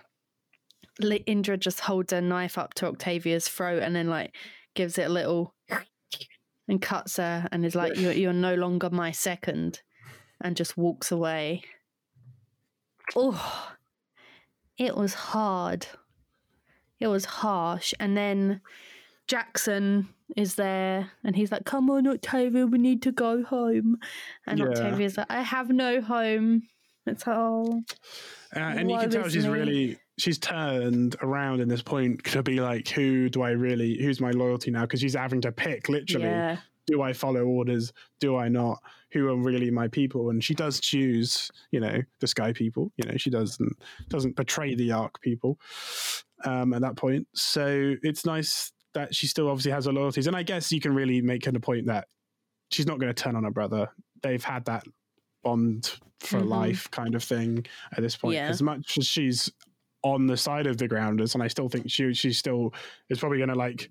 indra just holds her knife up to octavia's throat and then like gives it a little and cuts her and is like you're, you're no longer my second and just walks away. Oh it was hard it was harsh and then jackson is there and he's like come on octavia we need to go home and Yeah. octavia's like i have no home it's oh Uh, and you can tell she's me. really she's turned around in this point to be like, who do I really? Who's my loyalty now? Because she's having to pick literally. yeah Do I follow orders? Do I not? Who are really my people? And she does choose, you know, the Sky people. You know, she doesn't doesn't betray the Ark people um, at that point. So it's nice that she still obviously has her loyalties. And I guess you can really make her the point that she's not going to turn on her brother. They've had that bond for Mhm. life kind of thing at this point. Yeah. As much as she's on the side of the grounders, and I still think she she still is probably going to like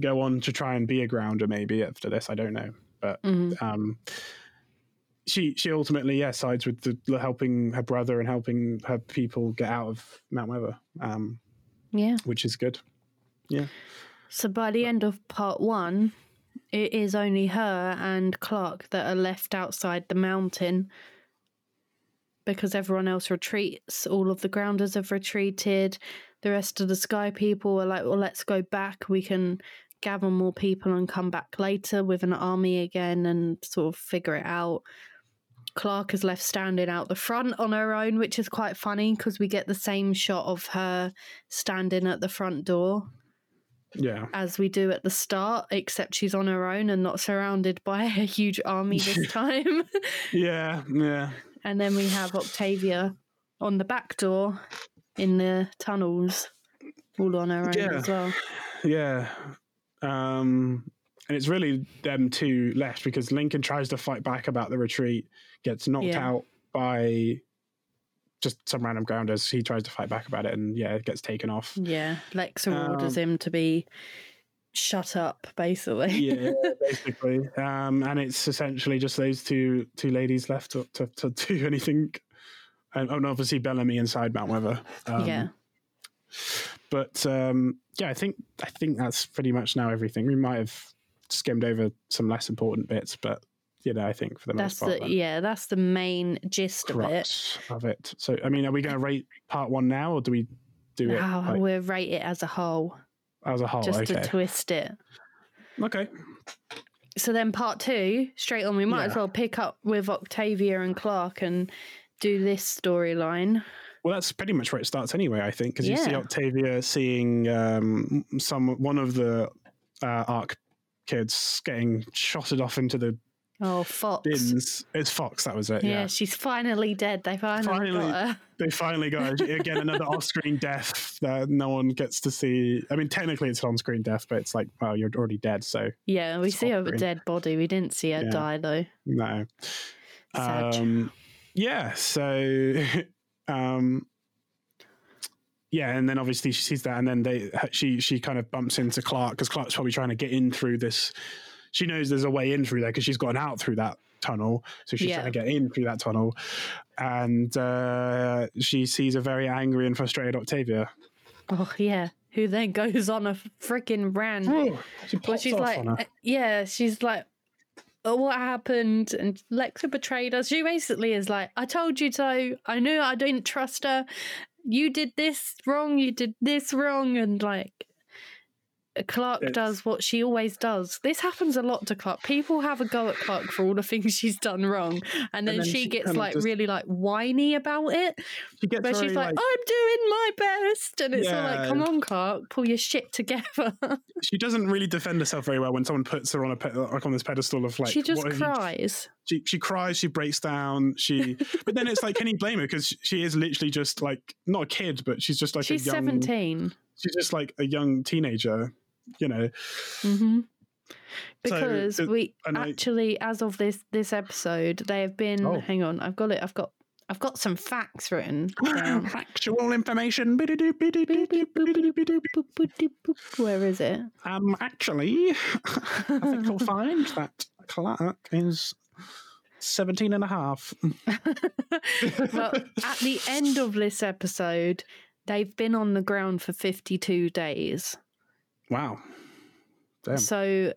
go on to try and be a grounder maybe after this. I don't know, but Mhm. um, she she ultimately yeah sides with the, the helping her brother and helping her people get out of Mount Weather, um, yeah which is good. Yeah. So by the end of part one, it is only her and Clarke that are left outside the mountain. because everyone else retreats. All of the grounders have retreated. The rest of the sky people are like, well, let's go back. We can gather more people and come back later with an army again and sort of figure it out. Clarke is left standing out the front on her own, which is quite funny because we get the same shot of her standing at the front door Yeah. as we do at the start, except she's on her own and not surrounded by a huge army this time. Yeah. Yeah. and then we have Octavia on the back door in the tunnels, all on her own Yeah. as well. Yeah. Um, and it's really them two left because Lincoln tries to fight back about the retreat, gets knocked Yeah. out by just some random grounders. He tries to fight back about it and yeah, it gets taken off. Yeah, Lexa orders Um, him to be shut up, basically. yeah, basically. Um, and it's essentially just those two two ladies left to, to, to do anything. And, and obviously Bellamy inside Mount Weather. Um, yeah. But um, yeah, I think I think that's pretty much now everything. We might have skimmed over some less important bits, but you know, I think for the That's most part, the yeah, that's the main gist of it. of it. So, I mean, are we going to rate part one now, or do we do it like, we'll rate it as a whole, as a whole? just okay, to twist it. okay, So then part two, straight on, we might as well pick up with Octavia and Clarke and do this storyline. Well, that's pretty much where it starts anyway. I think because you see Octavia seeing um, some one of the uh, Ark kids getting shotted off into the Oh, Fox. bins. It's Fox. That was it. Yeah, Yeah. she's finally dead. They finally, Finally. got her. They finally got again another off-screen death that no one gets to see. I mean, technically it's an on-screen death, but it's like, well, you're already dead, so Yeah, we see her dead body. We didn't see her Yeah. die though. no. Sad. Um, yeah. So, um, yeah, and then obviously she sees that, and then they she she kind of bumps into Clarke because Clarke's probably trying to get in through this. She knows there's a way in through there because she's got an out through that tunnel, so she's Yeah. trying to get in through that tunnel, and uh, she sees a very angry and frustrated Octavia. Oh yeah. Who then goes on a freaking rant? she Well, she's off like, on her. uh, yeah, she's like, oh, what happened? And Lexa betrayed us. She basically is like, I told you so. I knew I didn't trust her. You did this wrong. You did this wrong. And like, Clarke It's- does what she always does. This happens a lot to Clarke. People have a go at Clarke for all the things she's done wrong, and then, then she, she gets like just- really like whiny about it. She gets Where she's like, like, "I'm doing my best," and it's all like, "Come on, Clarke, pull your shit together." she doesn't really defend herself very well when someone puts her on a pe- like on this pedestal of like she just have you cries. she she cries, she breaks down, she. but then it's like, can you blame her? Because she is literally just like not a kid, but she's just like She's a young. seventeen. She's just like a young teenager, you know. Mm-hmm. Because so, we actually, I, as of this this episode, they have been. Oh. Hang on, I've got it. I've got I've got some facts written. Factual information. Where is it? Um, actually, I think you'll find that Clarke is 17 and a half. well, at the end of this episode, they've been on the ground for 52 days. Wow. Damn. So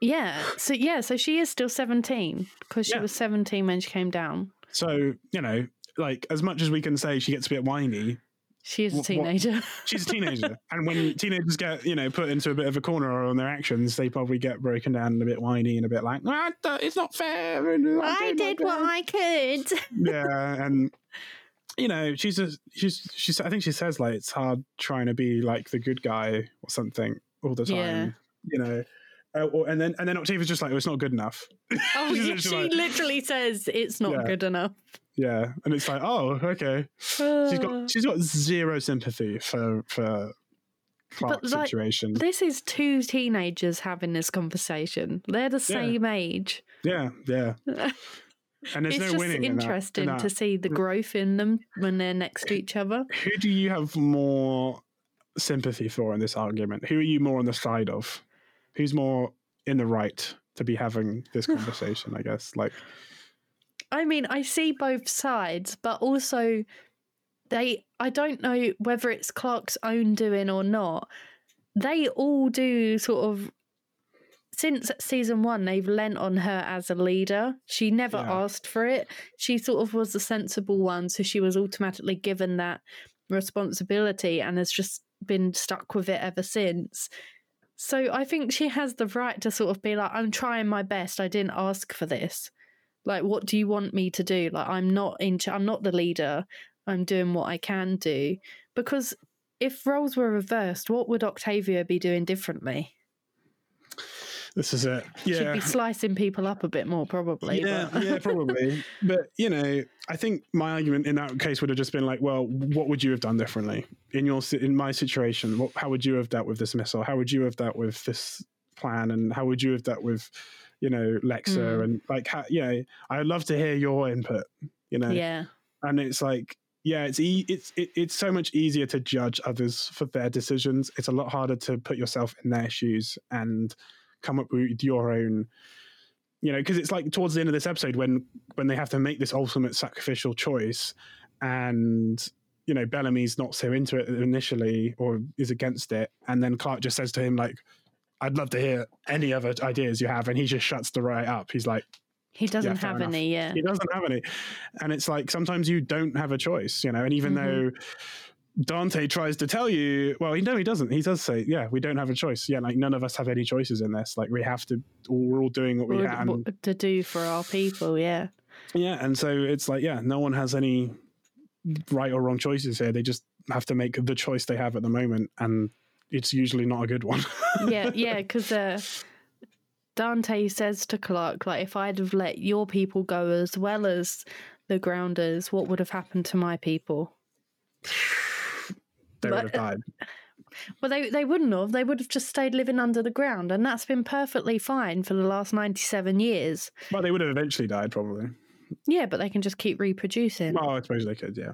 yeah, so yeah, so she is still seventeen because she Yeah. was seventeen when she came down. So, you know, like as much as we can say she gets a bit whiny, She is a Wh- what- teenager. she's a teenager. and when teenagers get, you know, put into a bit of a corner on their actions, they probably get broken down and a bit whiny and a bit like, ah, it's not fair. I'm I did what. I could. yeah, and you know, she's a, she's she's. I think she says like it's hard trying to be like the good guy or something all the time. Yeah. You know, uh, or, and then and then Octavia's just like, oh, it's not good enough. Oh, yeah, she like- literally says it's not Yeah. good enough. Yeah, and it's like, oh, okay. She's got she's got zero sympathy for for Clarke's like, situation. this is two teenagers having this conversation. They're the Yeah. same age. yeah, yeah. And there's it's no just winning. in that- in interesting that. to see the growth in them when they're next to each other. Who do you have more sympathy for in this argument? Who are you more on the side of? Who's more in the right to be having this conversation? I guess. Like, I mean, I see both sides, but also they I don't know whether it's Clarke's own doing or not. They all do sort of since season one, they've lent on her as a leader. She never Yeah. asked for it. She sort of was the sensible one, so she was automatically given that responsibility and has just been stuck with it ever since. So I think she has the right to sort of be like, I'm trying my best. I didn't ask for this. Like, what do you want me to do? Like, I'm not in. ch- I'm not the leader. I'm doing what I can do. Because if roles were reversed, what would Octavia be doing differently? This is it. Yeah. be slicing people up a bit more, probably. yeah, but- yeah, probably. But you know, I think my argument in that case would have just been like, well, what would you have done differently in your in my situation? What, how would you have dealt with this missile? How would you have dealt with this plan? And how would you have dealt with, you know, Lexa? Mm. And like, how, you know, I'd love to hear your input. You know, yeah. and it's like yeah it's e- it's it, it's so much easier to judge others for their decisions it's a lot harder to put yourself in their shoes and come up with your own you know because it's like towards the end of this episode when when they have to make this ultimate sacrificial choice and you know bellamy's not so into it initially or is against it and then clarke just says to him like i'd love to hear any other ideas you have and he just shuts the right up he's like He doesn't fair have enough. any, yeah. he doesn't have any. And it's like sometimes you don't have a choice, you know. And even Mhm. though Dante tries to tell you, well, he no, he doesn't. He does say, yeah, we don't have a choice. Yeah, like none of us have any choices in this. Like we have to, we're all doing what we What- can. what to do for our people, yeah. Yeah, and so it's like, yeah, no one has any right or wrong choices here. They just have to make the choice they have at the moment, and it's usually not a good one. yeah, yeah, because uh, Dante says to Clarke, like, if I'd have let your people go as well as the grounders, what would have happened to my people? They would have But- died. Uh, well, they they wouldn't have. They would have just stayed living under the ground, and that's been perfectly fine for the last ninety seven years. Well, they would have eventually died, probably. Yeah, but they can just keep reproducing. Well, I suppose they could. Yeah,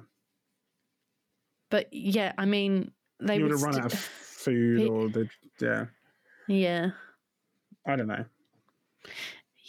But yeah, I mean, they would would have run out of food, or the yeah. Yeah, I don't know.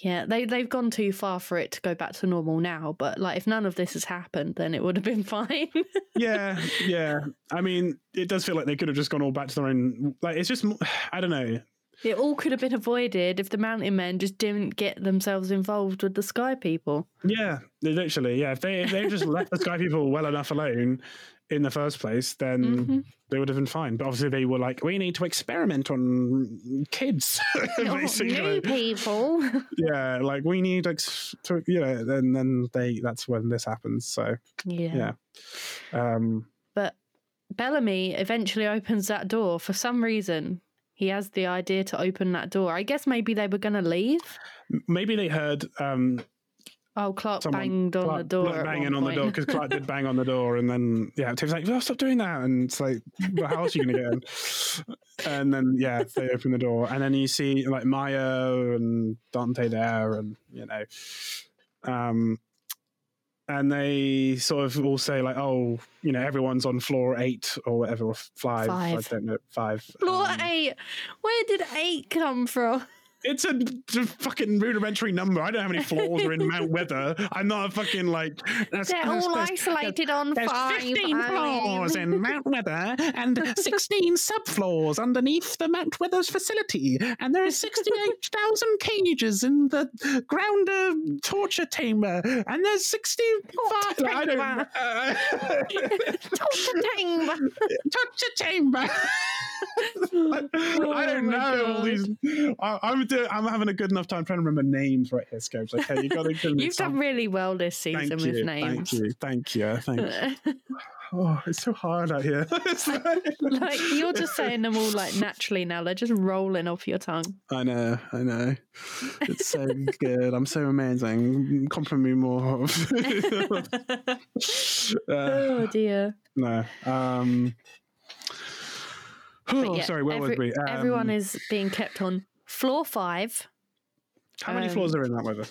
Yeah. They they've gone too far for it to go back to normal now. But like, if none of this has happened, then it would have been fine. yeah, yeah. I mean, it does feel like they could have just gone all back to their own. Like, it's just, I don't know. It all could have been avoided if the mountain men just didn't get themselves involved with the sky people. Yeah, literally. Yeah, if they if they just left the Sky People well enough alone in the first place, then Mhm. they would have been fine. But obviously, they were like, we need to experiment on kids, basically. new people. Yeah, like we need like, to, you know, and then they that's when this happens. So yeah. Yeah. um, But Bellamy eventually opens that door for some reason. He has the idea to open that door. I guess maybe they were going to leave. maybe they heard um, Oh, Clarke someone banged on Clarke the door. at banging on the door because Clarke did bang on the door, and then yeah, Tim's like, "Oh, stop doing that!" And it's like, "Well, how else are you going to get in?" And then yeah, they open the door, and then you see like Maya and Dante there, and you know, um, and they sort of all say like, "Oh, you know, everyone's on floor eight or whatever, or five. Five. I don't know, five. Floor Um, eight. Where did eight come from? It's a, it's a fucking rudimentary number. I don't how many floors are in Mount Weather. I'm not a fucking like. That's, They're all there's- isolated on There's five. 15 floors in Mount Weather and 16 subfloors underneath the Mount Weather's facility. And there are 68,000 cages in the grounder uh, torture chamber. And there's 65. Torture I don't. Torture chamber. torture chamber. I, I don't Oh know all these. I, I'm doing, I'm having a good enough time trying to remember names right here, Scobes. Okay, you got to You've done really well this season Thank with you, names. thank you, thank you, thank you. Oh, it's so hard out here. Like- like you're just saying them all like naturally now. They're just rolling off your tongue. I know, I know. It's so good. I'm so amazing. Compliment me more. uh, oh dear. no. Um, oh, yeah, sorry, where every- was we? Um, Everyone is being kept on floor five. How many um, floors are in that weather?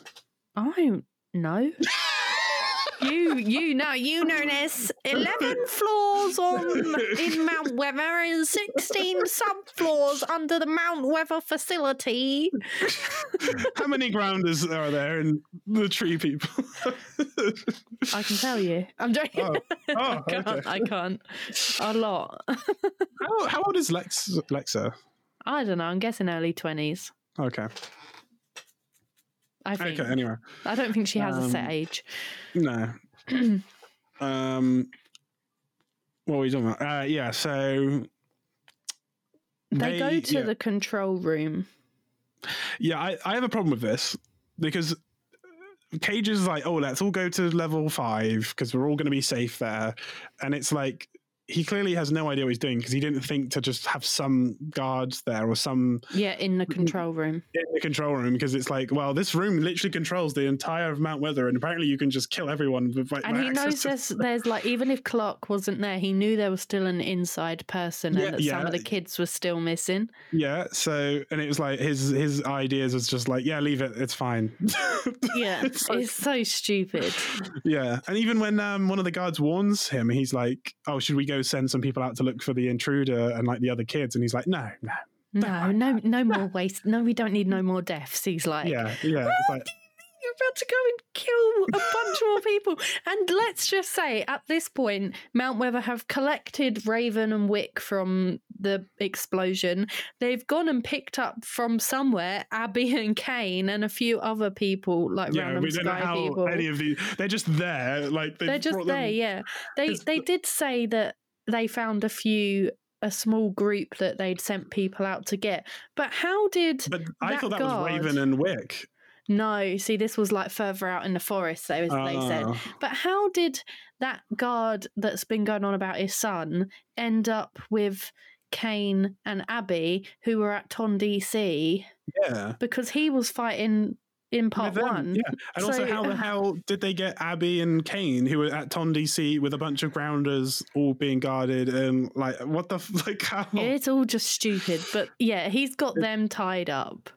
I don't know. you you know you know there's eleven floors on in Mount Weather and sixteen subfloors under the Mount Weather facility. How many grounders are there in the tree people? I can tell you. I'm joking. Oh, oh, I can't. okay. I can't. A lot. how, how old is Lex, Lexa? I don't know. I'm guessing early twenties. Okay. I think. Okay. Anyway, I don't think she has a set Um, age. no. um, what were we talking about? Uh, yeah. So They, go to yeah. the control room. Yeah, I, I have a problem with this because Cage is like, oh, let's all go to level five because we're all going to be safe there. And it's like, he clearly has no idea what he's doing because he didn't think to just have some guards there or some Yeah, in the control room. in the control room because it's like, well, this room literally controls the entire of Mount Weather, and apparently you can just kill everyone with like. And he knows there's, there's like, even if Clarke wasn't there, he knew there was still an inside person Yeah, and that some of the kids were still missing. Yeah, so and it was like his his ideas was just like, yeah, leave it, it's fine. Yeah, It's like- it's so stupid. Yeah, and even when um, one of the guards warns him, he's like, "Oh, should we go send some people out to look for the intruder and like the other kids?" And he's like, "No, no, No, no, no more waste. No, we don't need no more deaths. He's like, yeah, yeah." It's like, you're about to go and kill a bunch more people. And let's just say, at this point, Mount Weather have collected Raven and Wick from the explosion. They've gone and picked up from somewhere Abby and Kane and a few other people, like yeah, random we don't know how people. any of these. They're just there, like They're just there, yeah. They 'cause they did say that they found a few a small group that they'd sent people out to get. But how did But I thought that guard- was Raven and Wick. no, see this was like further out in the forest, though, they, they said. Ah. But how did that guard that's been going on about his son end up with Kane and Abby, who were at TonDC, yeah. because he was fighting in part one? yeah, and also how the hell did they get Abby and Kane, who were at TonDC with a bunch of grounders, all being guarded, and like what the f- like how? It's all just stupid. But yeah, he's got them tied up.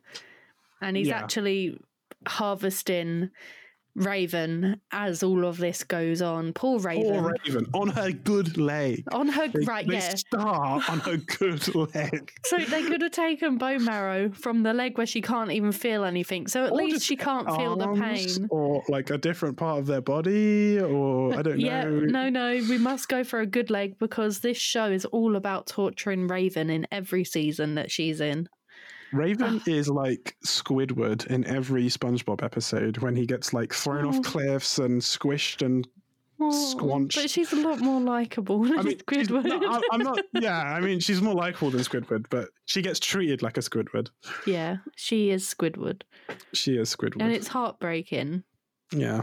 And he's Yeah. actually harvesting Raven as all of this goes on. Poor Raven. Poor Raven on her good leg. On her They, right, they yeah. start on her good leg. So they could have taken bone marrow from the leg where she can't even feel anything. So at Or least she can't feel the pain. or like a different part of their body, or I don't Yeah, know. no, no, we must go for a good leg because this show is all about torturing Raven in every season that she's in. Raven is like Squidward in every SpongeBob episode when he gets like thrown Oh. off cliffs and squished and. Oh, Squanched. But she's a lot more likable than I mean, Squidward. no, I- I'm not. Yeah, I mean, she's more likable than Squidward, but she gets treated like a Squidward. Yeah, she is Squidward. She is Squidward. And it's heartbreaking. yeah.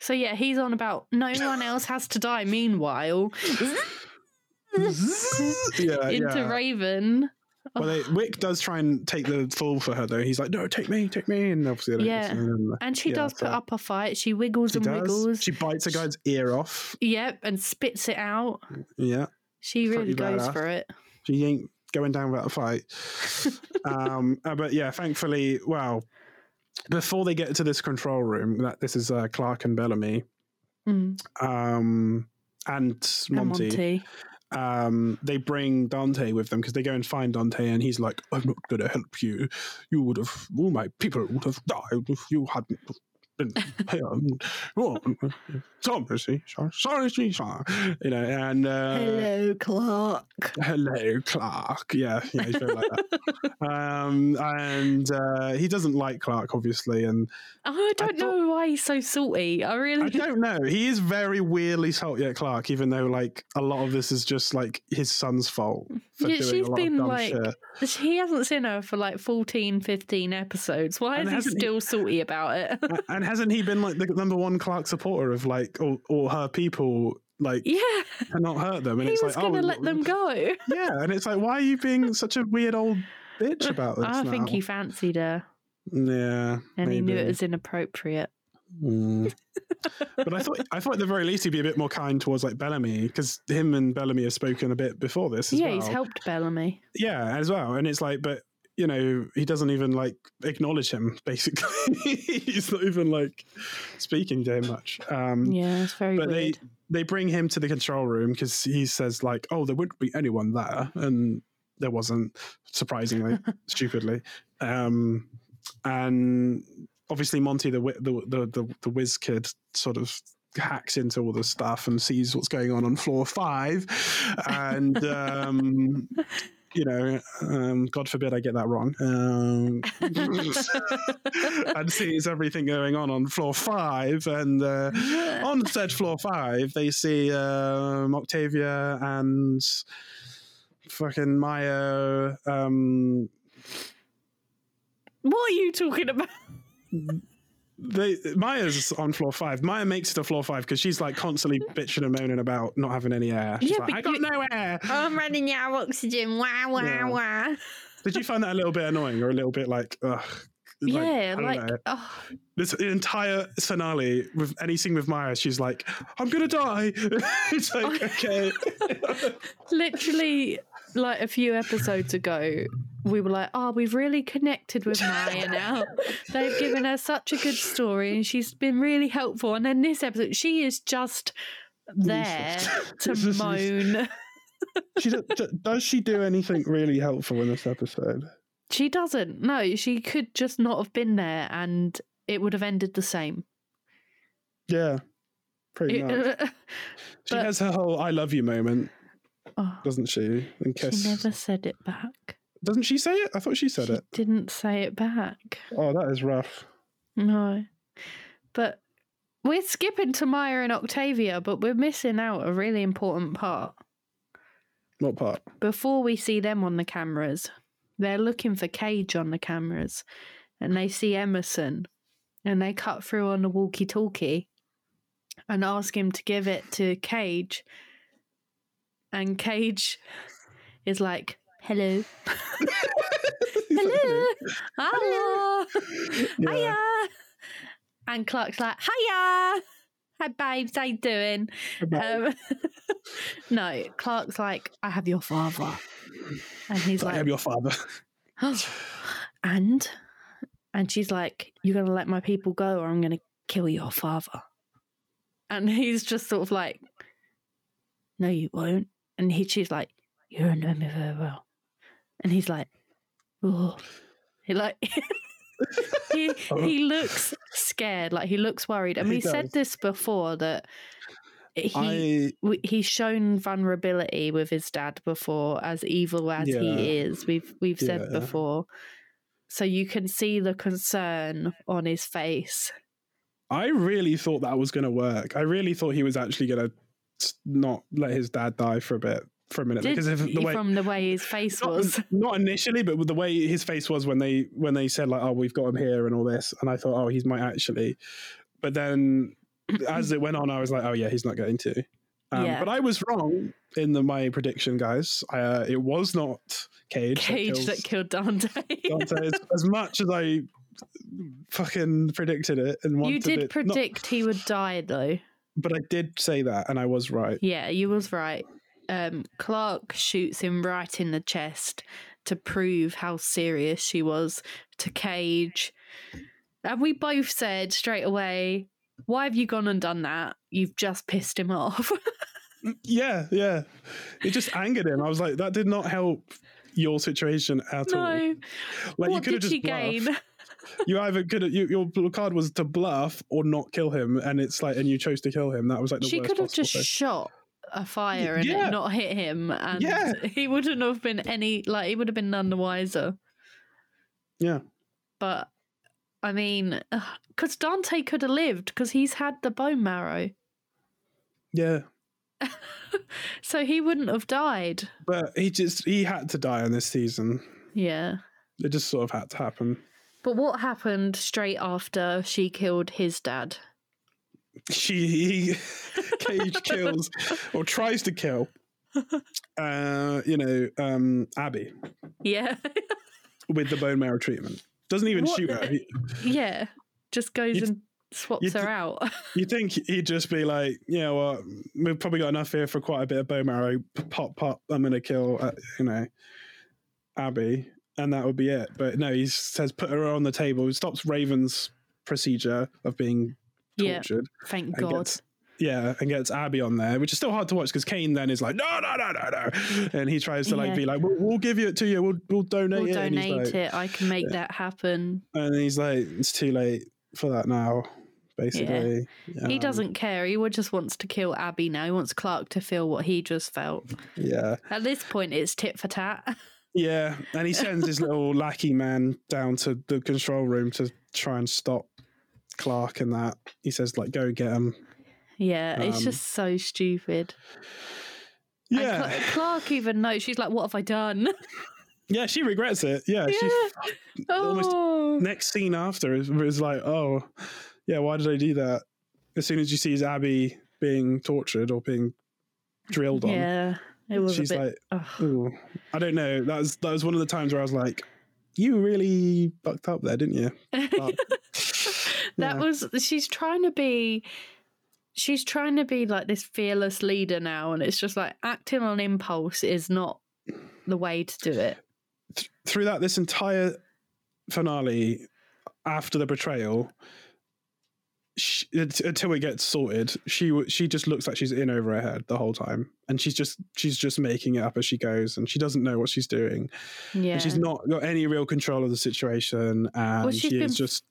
So yeah, he's on about no one else has to die. Meanwhile, yeah, into yeah. Raven. Well, they, Wick does try and take the fall for her though. He's like, "No, take me, take me," and obviously, they Yeah. and, And she yeah, does so- put up a fight. She wiggles She and does. wiggles. She bites a guy's ear off. Yep, and spits it out. Yeah, She really goes badass. for it. she ain't going down without a fight. um, uh, but yeah, thankfully, well, before they get to this control room, that this is uh, Clarke and Bellamy, Mm. um, and And Monty. Um, they bring Dante with them because they go and find Dante, and he's like, "I'm not going to help you. You would have, all my people would have died if you hadn't sorry, sorry, sorry, sorry, you know." And uh, Hello, Clarke. hello, Clarke. Yeah, yeah, he's very like that. um, and uh, he doesn't like Clarke, obviously, and I don't thought- know why he's so salty. I really I don't know. He is very weirdly salty at Clarke, even though like a lot of this is just like his son's fault for Yeah, doing she's a lot been, of dumb like, shit. He hasn't seen her for like 14, 15 episodes. Why And is he hasn't he- still salty about it? A- and hasn't he been like the number one Clarke supporter of like all, all her people like yeah, to not hurt them? And he it's was like, going to oh, let them go. Yeah, and it's like, why are you being such a weird old bitch about this? I think he fancied her yeah, and he knew it was inappropriate. Mm. but I thought I thought at the very least he'd be a bit more kind towards like Bellamy because him and Bellamy have spoken a bit before this. As yeah, well. he's helped Bellamy. Yeah, as well. And it's like, but you know, he doesn't even like acknowledge him. Basically, he's not even like speaking to him much. Um, Yeah, it's very but weird. they they bring him to the control room because he says like, "Oh, there wouldn't be anyone there," and there wasn't, surprisingly, stupidly. Um, and obviously, Monty, the the the the, the whiz kid, sort of hacks into all the stuff and sees what's going on on floor five, and um, you know, um, God forbid I get that wrong, um, and sees everything going on on floor five. And uh, on said floor five, they see um, Octavia and fucking Maya. Um, what are you talking about? They, Maya's on floor five. Maya makes it to floor five because she's like constantly bitching and moaning about not having any air. She's Yeah, like, I got you- no air. I'm running out of oxygen. Wah wah Yeah. wah. Did you find that a little bit annoying or a little bit like, ugh? Like, yeah, like oh, this entire finale with anything with Maya, she's like, "I'm gonna die." it's like, oh. okay, literally like a few episodes ago we were like oh we've really connected with maya now. They've given her such a good story and she's been really helpful. And then this episode she is just there to moan. She do, do- does she do anything really helpful in this episode? she doesn't. No she could just not have been there and it would have ended the same. Yeah, pretty much. She but- has her whole "I love you" moment, oh, doesn't she? And she never said it back Doesn't she say it? I thought she said she it. didn't say it back Oh, that is rough. No. But we're skipping to Maya and Octavia, but we're missing out a really important part. What part? Before we see them on the cameras, they're looking for Cage on the cameras and they see Emerson and they cut through on the walkie talkie and ask him to give it to Cage. And Cage is like, hello. hello. Hello. Yeah. Hiya. And Clarke's like, hiya. Hi, babes. How you doing? Um, no, Clarke's like, I have your father. And he's like I like, am your father. and? And she's like, you're going to let my people go or I'm going to kill your father. And he's just sort of like, no, you won't. And he, she's like, you don't know me very well. And he's like, oh. He like, he, oh. he looks scared, like he looks worried. And He we said this before that he I he's shown vulnerability with his dad before, as evil as Yeah. he is. We've we've said before, so you can see the concern on his face. I really thought that was going to work. I really thought he was actually going to not let his dad die for a bit, for a minute, Did because the way from the way his face not, was. not initially, but with the way his face was when they when they said like, "Oh, we've got him here" and all this, and I thought, "Oh, he's might actually," but then as it went on, I was like, "Oh yeah, he's not going to." Um, Yeah. But I was wrong in the, my prediction, guys. Uh, it was not Cage. Cage that kills killed Dante. Dante. as, as much as I fucking predicted it and wanted you did it, not- predict he would die, though. But I did say that, and I was right. Yeah, you was right. Um, Clarke shoots him right in the chest to prove how serious she was to Cage. And we both said straight away, Why have you gone and done that? You've just pissed him off. Yeah, yeah. It just angered him. I was like, that did not help your situation at all. no. Like you what could have just she gain? You either could you, your card was to bluff or not kill him, and it's like, and you chose to kill him. That was like the She could have just thing. shot a fire and Yeah. not hit him, and Yeah. he wouldn't have been any like he would have been none the wiser. Yeah, But I mean, because Dante could have lived because he's had the bone marrow. yeah. So he wouldn't have died. But he just he had to die in this season. Yeah. It just sort of had to happen. But what happened straight after she killed his dad? She he, Cage kills or tries to kill. Uh, you know, um, Abby Yeah. with the bone marrow treatment. Doesn't even What shoot the- her. He- yeah. Just goes and swaps her out. You think he'd just be like, yeah, well, we've probably got enough here for quite a bit of bone marrow. Pop, pop, I'm going to kill, uh, you know, Abby. And that would be it. But no, he says put her on the table. He stops Raven's procedure of being yeah. tortured. Thank God. gets- yeah, and gets Abby on there, which is still hard to watch because Kane then is like, no, no, no, no, no. And he tries to like Yeah. be like, we'll, we'll give it to you. We'll, we'll donate We'll it. donate like, it. I can make that happen. And he's like, it's too late for that now, basically. he Um, doesn't care. He just wants to kill Abby now. He wants Clarke to feel what he just felt. Yeah. At this point, it's tit for tat. Yeah, and he sends his little lackey man down to the control room to try and stop Clarke and that. He says, like, go get him. Yeah, it's Um, just so stupid. And Yeah. Cla- Clarke even knows. She's like, "What have I done?" Yeah, she regrets it. Yeah, she almost- oh, next scene after is, is like, oh, yeah, why did I do that? As soon as she sees Abby being tortured or being drilled on, yeah. It was she's a bit. like, ooh, I don't know. That was that was one of the times where I was like, you really fucked up there, didn't you? But, that yeah. was. She's trying to be. She's trying to be like this fearless leader now, and it's just like acting on impulse is not the way to do it. through that this entire finale after the betrayal she, until it gets sorted she she just looks like she's in over her head the whole time and she's just she's just making it up as she goes and she doesn't know what she's doing Yeah, and she's not got any real control of the situation and she's she been, just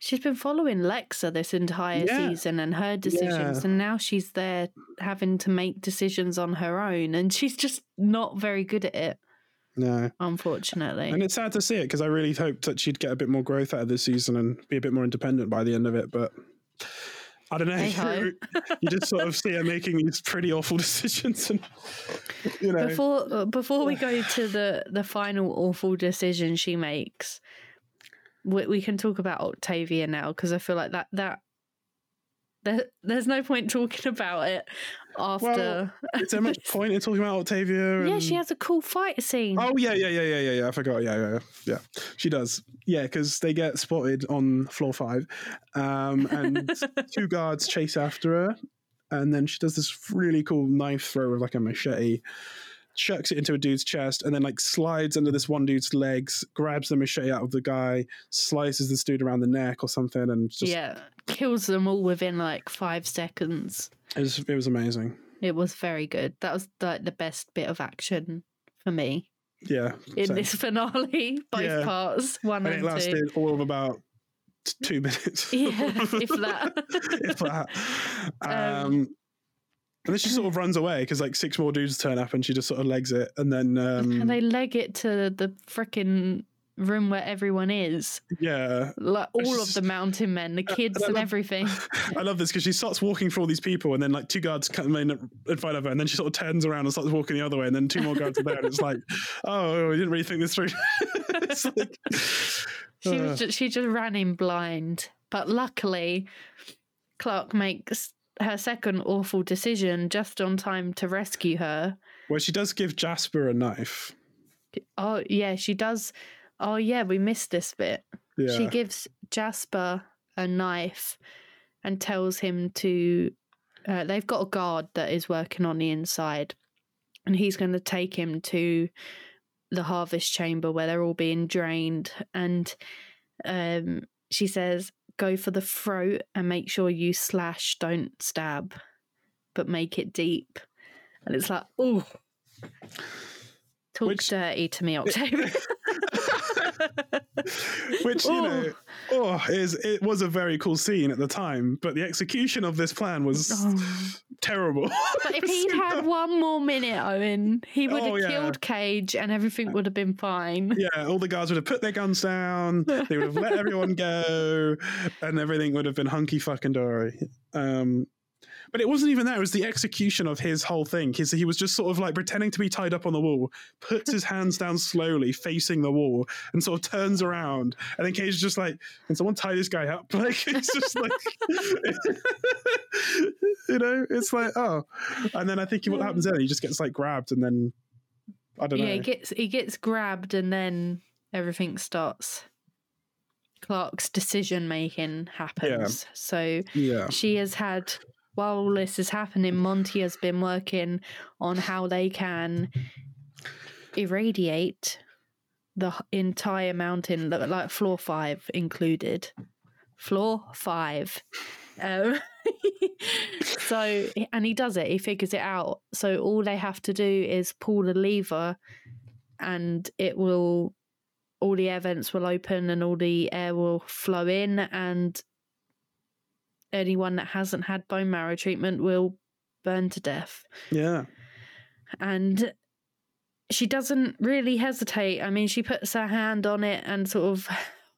she's been following Lexa this entire Yeah. season and her decisions, Yeah. and now she's there having to make decisions on her own, and she's just not very good at it, no unfortunately. and it's sad to see it because i really hoped that she'd get a bit more growth out of this season and be a bit more independent by the end of it but I don't know. Hey-ho. you just sort of see her making these pretty awful decisions, and you know, before uh, before we go to the the final awful decision she makes, we, we can talk about Octavia now because I feel like that that. There, there's no point talking about it after. is there much point in talking about Octavia? yeah, she has a cool fight scene. Oh yeah, yeah, yeah, yeah, yeah, yeah. I forgot. Yeah, yeah, yeah. yeah. She does. Yeah, because they get spotted on floor five, um, and two guards chase after her, and then she does this really cool knife throw with like a machete, chucks it into a dude's chest, and then like slides under this one dude's legs, grabs the machete out of the guy, slices this dude around the neck or something, and just yeah, kills them all within like five seconds. it, was, it was amazing. It was very good. That was like the best bit of action for me Yeah, in same. this finale. Both Yeah. parts, one and and, it lasted two. all of about two minutes. Yeah, if that. if that. Um, Um, and then she sort of runs away because like six more dudes turn up and she just sort of legs it, and then um, and they leg it to the freaking room where everyone is, yeah, like all of the mountain men, the kids, and and love- everything. I love this because she starts walking for all these people, and then like two guards come in in front of her, and then she sort of turns around and starts walking the other way, and then two more guards are there, and it's like, oh, I didn't really think this through. it's like, She uh, was just, she just ran in blind, but luckily, Clarke makes her second awful decision just on time to rescue her. well, she does give Jasper a knife. Oh yeah, she does. Oh yeah, we missed this bit. Yeah, She gives Jasper a knife and tells him to. Uh, they've got a guard that is working on the inside, and he's going to take him to the harvest chamber where they're all being drained. And um, she says, "Go for the throat and make sure you slash, don't stab, but make it deep." And it's like, oh, talk Which- dirty to me, Octavia. Which you Oh. know, oh, is it was a very cool scene at the time, but the execution of this plan was Oh. terrible. But if he'd had one more minute, Owen, he would have Oh, yeah. killed Cage and everything would have been fine. yeah, all the guards would have put their guns down. They would have let everyone go, and everything would have been hunky fucking dory. Um, but it wasn't even that; it was the execution of his whole thing. His, he was just sort of like pretending to be tied up on the wall, puts his hands down slowly, facing the wall, and sort of turns around. And then Cage is just like, "Can someone tie this guy up?" Like it's just like, you know, it's like, oh. And then I think what happens then? He just gets like grabbed, and then I don't know. Yeah, he gets he gets grabbed and then everything starts. Clarke's decision making happens. So yeah. she has had while all this is happening, Monty has been working on how they can irradiate the entire mountain, like floor five included. Floor five. Um, so, and he does it, he figures it out. So, all they have to do is pull the lever and it will, all the air vents will open and all the air will flow in, and anyone that hasn't had bone marrow treatment will burn to death. Yeah. And she doesn't really hesitate. I mean, she puts her hand on it and sort of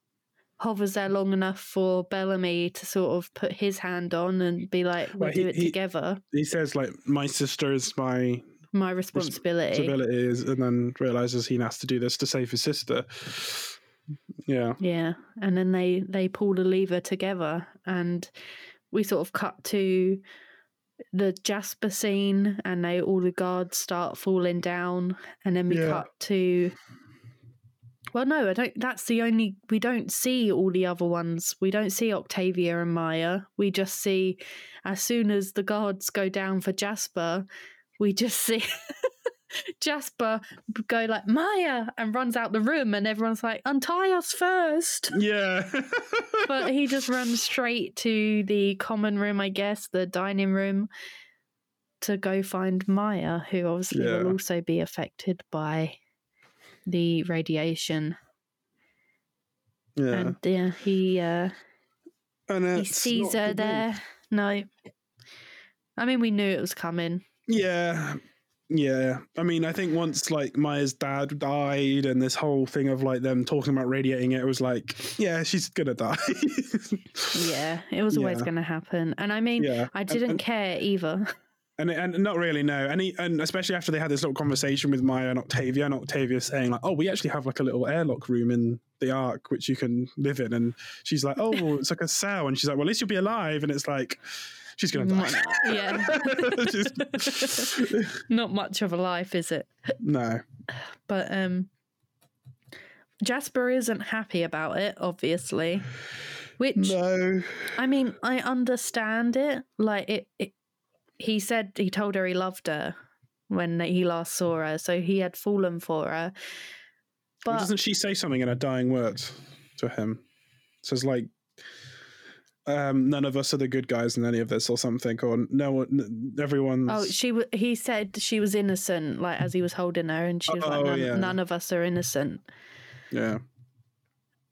hovers there long enough for Bellamy to sort of put his hand on and be like, "We'll Well, do he- it he- together." He says like, "My sister is my My responsibility. responsibilities," and then realizes he has to do this to save his sister. Yeah, Yeah, and then they they pull the lever together, and we sort of cut to the Jasper scene, and they all the guards start falling down, and then we Yeah. cut to. Well, no, I don't. That's the only. We don't see all the other ones. We don't see Octavia and Maya. We just see, as soon as the guards go down for Jasper, we just see Jasper go like Maya and runs out the room, and everyone's like, "Untie us first. yeah. but he just runs straight to the common room, I guess, the dining room, to go find Maya, who obviously Yeah. will also be affected by the radiation. yeah, And yeah, he uh, and he sees her there. No, I mean we knew it was coming. Yeah. Yeah. I mean, I think once like Maya's dad died and this whole thing of like them talking about radiating it, it was like, yeah, she's gonna die. Yeah, it was always Yeah. going to happen. And I mean, yeah. I didn't and, care either. and, and not really, no. And he, and especially after they had this little conversation with Maya and Octavia, and Octavia saying like, "Oh, we actually have like a little airlock room in the Ark which you can live in," and she's like, "Oh, it's like a cell," and she's like, "Well, at least you'll be alive," and it's like. She's gonna die. yeah, not much of a life, is it? no. But um Jasper isn't happy about it, obviously. Which No. I mean, I understand it. Like it, it he said he told her he loved her when he last saw her, so he had fallen for her. Well, But doesn't she say something in her dying words to him? says like, um, "None of us are the good guys in any of this," or something, or no one, everyone's. oh, she w- he said she was innocent, like as he was holding her, and she was like, Oh, none, yeah. none of us are innocent. yeah,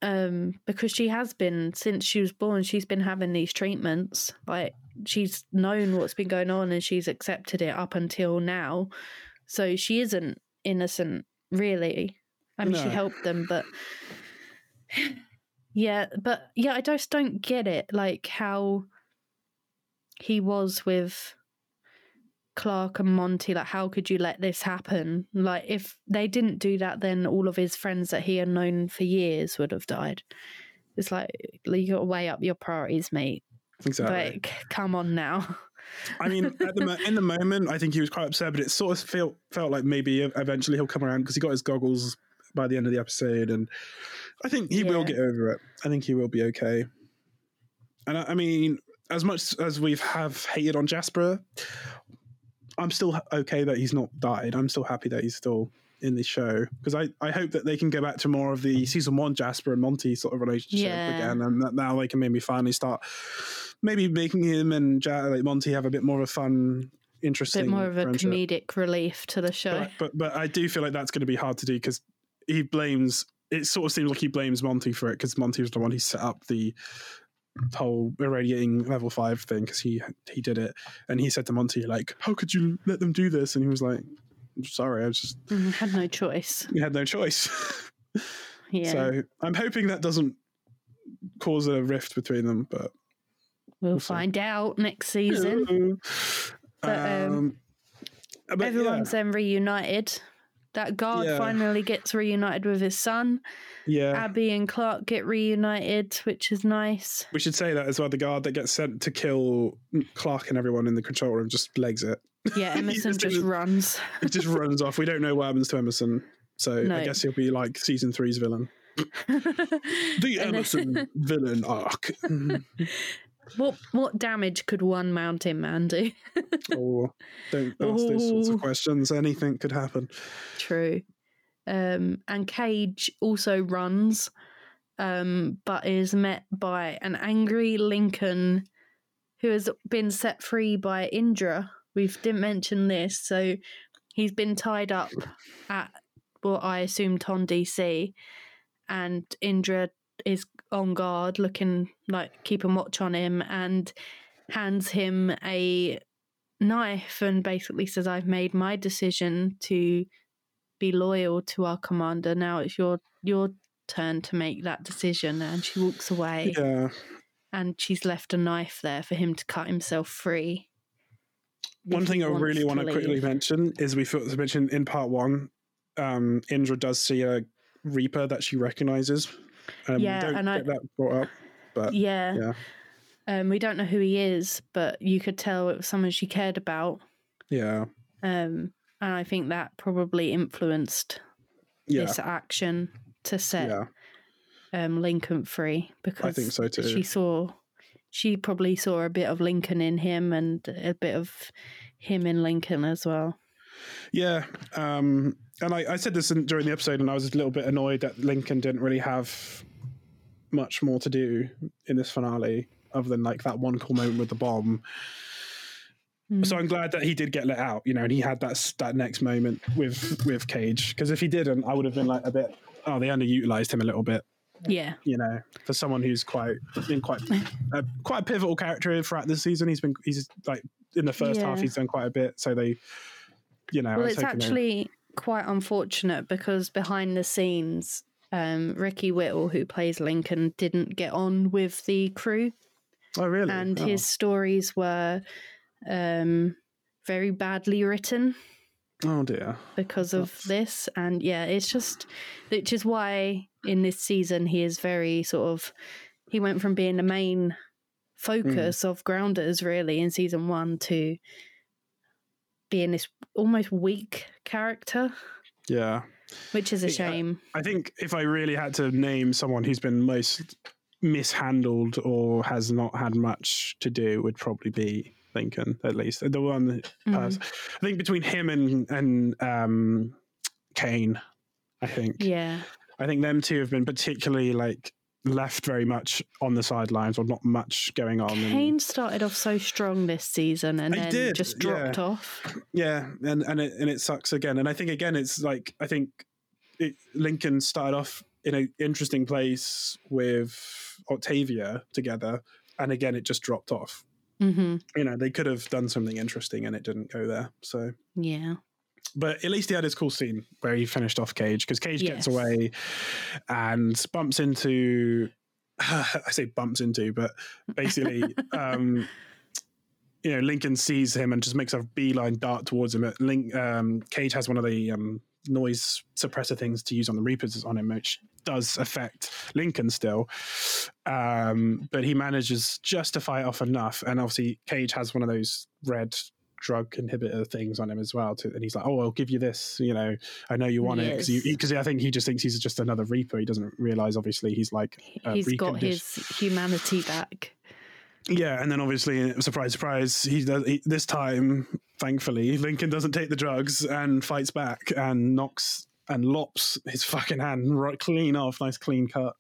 um because she has been since she was born she's been having these treatments like she's known what's been going on and she's accepted it up until now so she isn't innocent really i mean she helped them but yeah but yeah i just don't get it like how he was with Clarke and Monty, like, how could you let this happen? Like, if they didn't do that, then all of his friends that he had known for years would have died. It's like, you got to weigh up your priorities, mate. exactly. Like, come on now. I mean, at the mo- in the moment, I think he was quite upset, but it sort of felt felt like maybe eventually he'll come around because he got his goggles by the end of the episode, and I think he will get over it. I think he will be okay. And I, I mean, as much as we've have hated on Jasper, I'm still okay that he's not died. I'm still happy that he's still in the show because I, I hope that they can go back to more of the season one Jasper and Monty sort of relationship Yeah. again, and that now they can maybe finally start maybe making him and ja- like Monty have a bit more of a fun, A interesting, bit more of a friendship. comedic relief to the show. But, but but I do feel like that's going to be hard to do because he blames. It sort of seems like he blames Monty for it because Monty was the one who set up the whole irradiating level five thing because he he did it and he said to Monty like, "How could you let them do this?" And he was like, "I'm sorry, I just Mm, had no choice. we had no choice." Yeah. So I'm hoping that doesn't cause a rift between them, but we'll see. find out next season. But, um, but yeah. Everyone's then reunited. That guard Yeah. finally gets reunited with his son. yeah. Abby and Clarke get reunited, which is nice. We should say that as well. The guard that gets sent to kill Clarke and everyone in the control room just legs it. Yeah, Emerson just just runs. He just runs off. We don't know what happens to Emerson. So No. I guess he'll be like season three's villain. The Emerson villain arc. Mm. What what damage could one mountain man do? or don't ask those sorts of questions. Anything could happen. True. Um, and Cage also runs, um, but is met by an angry Lincoln who has been set free by Indra. We didn't mention this, so he's been tied up at what I assume TonDC, and Indra is on guard, looking like keeping watch on him, and hands him a knife and basically says, "I've made my decision to." be loyal to our commander. Now it's your your turn to make that decision. And she walks away. Yeah. And she's left a knife there for him to cut himself free. One thing I really want to quickly mention is we forgot to mention in part one, um, Indra does see a Reaper that she recognizes. Um, Yeah, don't and I- get that brought up, but Yeah. yeah, Um, we don't know who he is, but you could tell it was someone she cared about. yeah, Um, and I think that probably influenced yeah, this action to set yeah. um, Lincoln free because I think so too. she saw she probably saw a bit of Lincoln in him and a bit of him in Lincoln as well. Yeah, um, and I, I said this in, during the episode, and I was a little bit annoyed that Lincoln didn't really have much more to do in this finale, other than like that one cool moment with the bomb. Mm. So I'm glad that he did get let out, you know, and he had that that next moment with with Cage. Because if he didn't, I would have been like a bit. Oh, they underutilized him a little bit, Yeah, you know, for someone who's quite been quite a, quite a pivotal character throughout this season. He's been he's like in the first half he's done quite a bit. So they, you know, well, it's actually quite unfortunate because behind the scenes, um, Ricky Whittle, who plays Lincoln, didn't get on with the crew. oh really, and Oh. his stories were um, very badly written oh dear, because of That's- this. And yeah, it's just, which is why in this season he is very sort of, he went from being the main focus of Grounders really in season one to being this almost weak character, yeah. which is a shame. I think if I really had to name someone who's been most mishandled or has not had much to do, it would probably be Lincoln, at least the one. Pers- I think between him and and um, Kane, I think Yeah. I think them two have been particularly like left very much on the sidelines or not much going on. and- Kane started off so strong this season and I then did, just yeah. dropped off. Yeah, and and it and it sucks again. And I think again, it's like I think it, Lincoln started off in an interesting place with Octavia together, and again, it just dropped off. hmm You know, they could have done something interesting, and it didn't go there. So, Yeah. But at least he had his cool scene where he finished off Cage because Cage gets away and bumps into. I say bumps into, but basically. um you know, Lincoln sees him and just makes a beeline dart towards him. Link, um, Cage has one of the um, noise suppressor things to use on the Reapers on him, which does affect Lincoln still. Um, but he manages just to fight off enough. And obviously, Cage has one of those red drug inhibitor things on him as well. To, and he's like, "Oh, I'll give you this. You know, I know you want it because I think he just thinks he's just another Reaper. He doesn't realize, obviously, he's like uh, He's got his humanity back. yeah, and then obviously, surprise, surprise, he does he, this time. Thankfully, Lincoln doesn't take the drugs and fights back and knocks and lops his fucking hand right clean off, nice clean cut.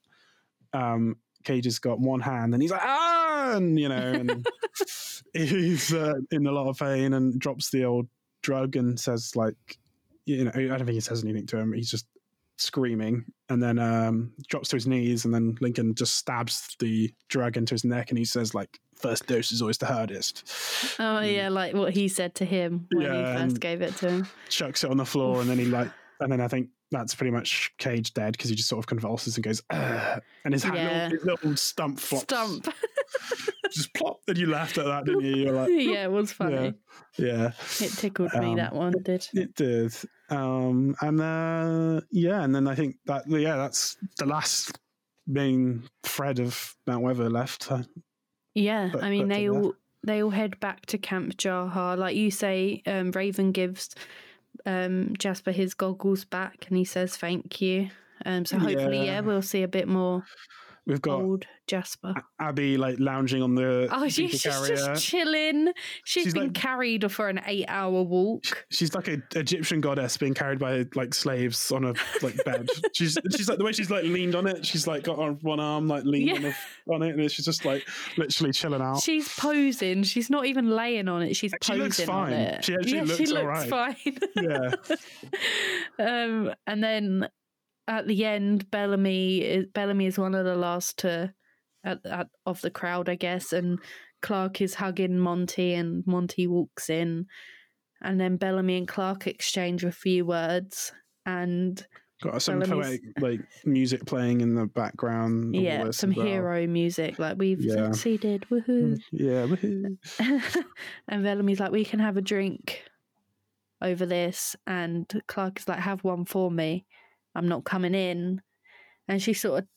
Um, Cage has got one hand, and he's like, ah, and you know, and he's uh, in a lot of pain and drops the old drug and says like, you know, I don't think he says anything to him. He's just screaming and then um, drops to his knees and then Lincoln just stabs the drug into his neck and he says like first dose is always the hardest Oh yeah, like what he said to him when Yeah, he first gave it to him. chucks it on the floor and then he like and then I think that's pretty much Cage dead because he just sort of convulses and goes "Ugh," and his, hand, Yeah. little, his little stump flops Stump. just plop and you laughed at that didn't you you're like yeah, it was funny. yeah It tickled me Um, that one did. It did. Um, and uh, yeah, and then I think that yeah, that's the last main thread of Mount Weather left. Yeah, but- I mean they all they all head back to Camp Jaha. Like you say, um, Raven gives um, Jasper his goggles back, and he says thank you. Um, so hopefully, yeah. Yeah. we'll see a bit more We've got old Jasper. Abby like lounging on the Oh, she's carrier. just chilling. She's She's been like- carried for an eight-hour walk. She's like an Egyptian goddess being carried by like slaves on a like bed. she's she's like the way she's like leaned on it. She's like got on one arm like leaned on, the, on it, and she's just like literally chilling out. She's posing. She's not even laying on it. She's She posing looks on it. She actually yeah, looks she looks fine. yeah, um, and then at the end, Bellamy is, Bellamy is one of the last to at, at, of the crowd, I guess, and Clarke is hugging Monty, and Monty walks in, and then Bellamy and Clarke exchange a few words, and Got some poetic like music playing in the background. yeah, some well. hero music. Like we've Yeah. succeeded, woohoo! Mm, yeah, woohoo. and Bellamy's like, we can have a drink over this, and Clarke is like, have one for me. I'm not coming in, and she sort of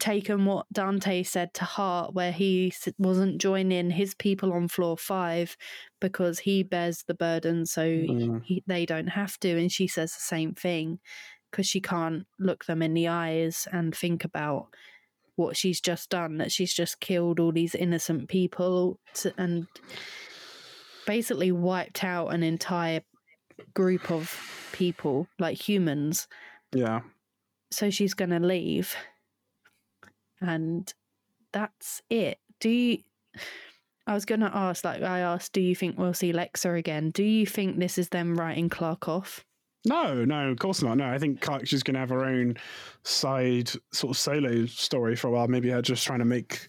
taken what Dante said to heart, where he wasn't joining his people on floor five because he bears the burden, so Mm. he, they don't have to. And she says the same thing because she can't look them in the eyes and think about what she's just done that she's just killed all these innocent people to, and basically wiped out an entire group of people like humans Yeah. so she's going to leave and that's it do you i was going to ask like i asked do you think we'll see lexa again do you think this is them writing clarke off No, no, of course not. No, I think Clarke's just going to have her own side sort of solo story for a while. Maybe her just trying to make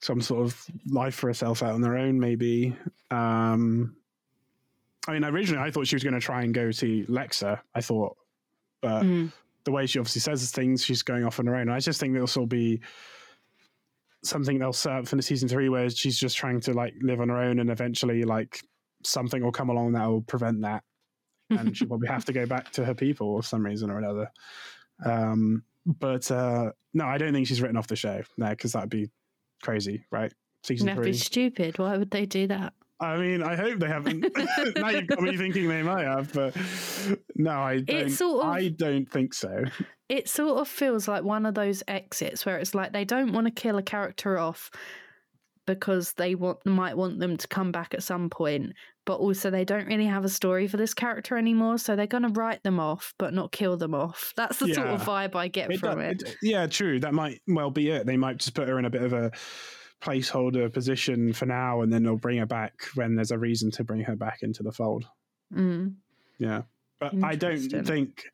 some sort of life for herself out on her own, maybe. Um, I mean, originally I thought she was going to try and go to Lexa, I thought. But Mm. the way she obviously says things, she's going off on her own. I just think this will still be something they'll set up for the season three where she's just trying to like live on her own and eventually like something will come along that will prevent that and she'll probably have to go back to her people for some reason or another. Um, but uh, no, I don't think she's written off the show. No, because that'd be crazy, right? Season that'd three. be stupid why would they do that I mean, I hope they haven't. now you've got me thinking they might have, but no, I don't. sort of- I don't think so. it sort of feels like one of those exits where it's like they don't want to kill a character off because they want might want them to come back at some point but also they don't really have a story for this character anymore so they're going to write them off but not kill them off that's the sort of vibe i get It from do- it, it- yeah, true. That might well be it. They might just put her in a bit of a placeholder position for now, and then they'll bring her back when there's a reason to bring her back into the fold. Mm. Yeah. But I don't think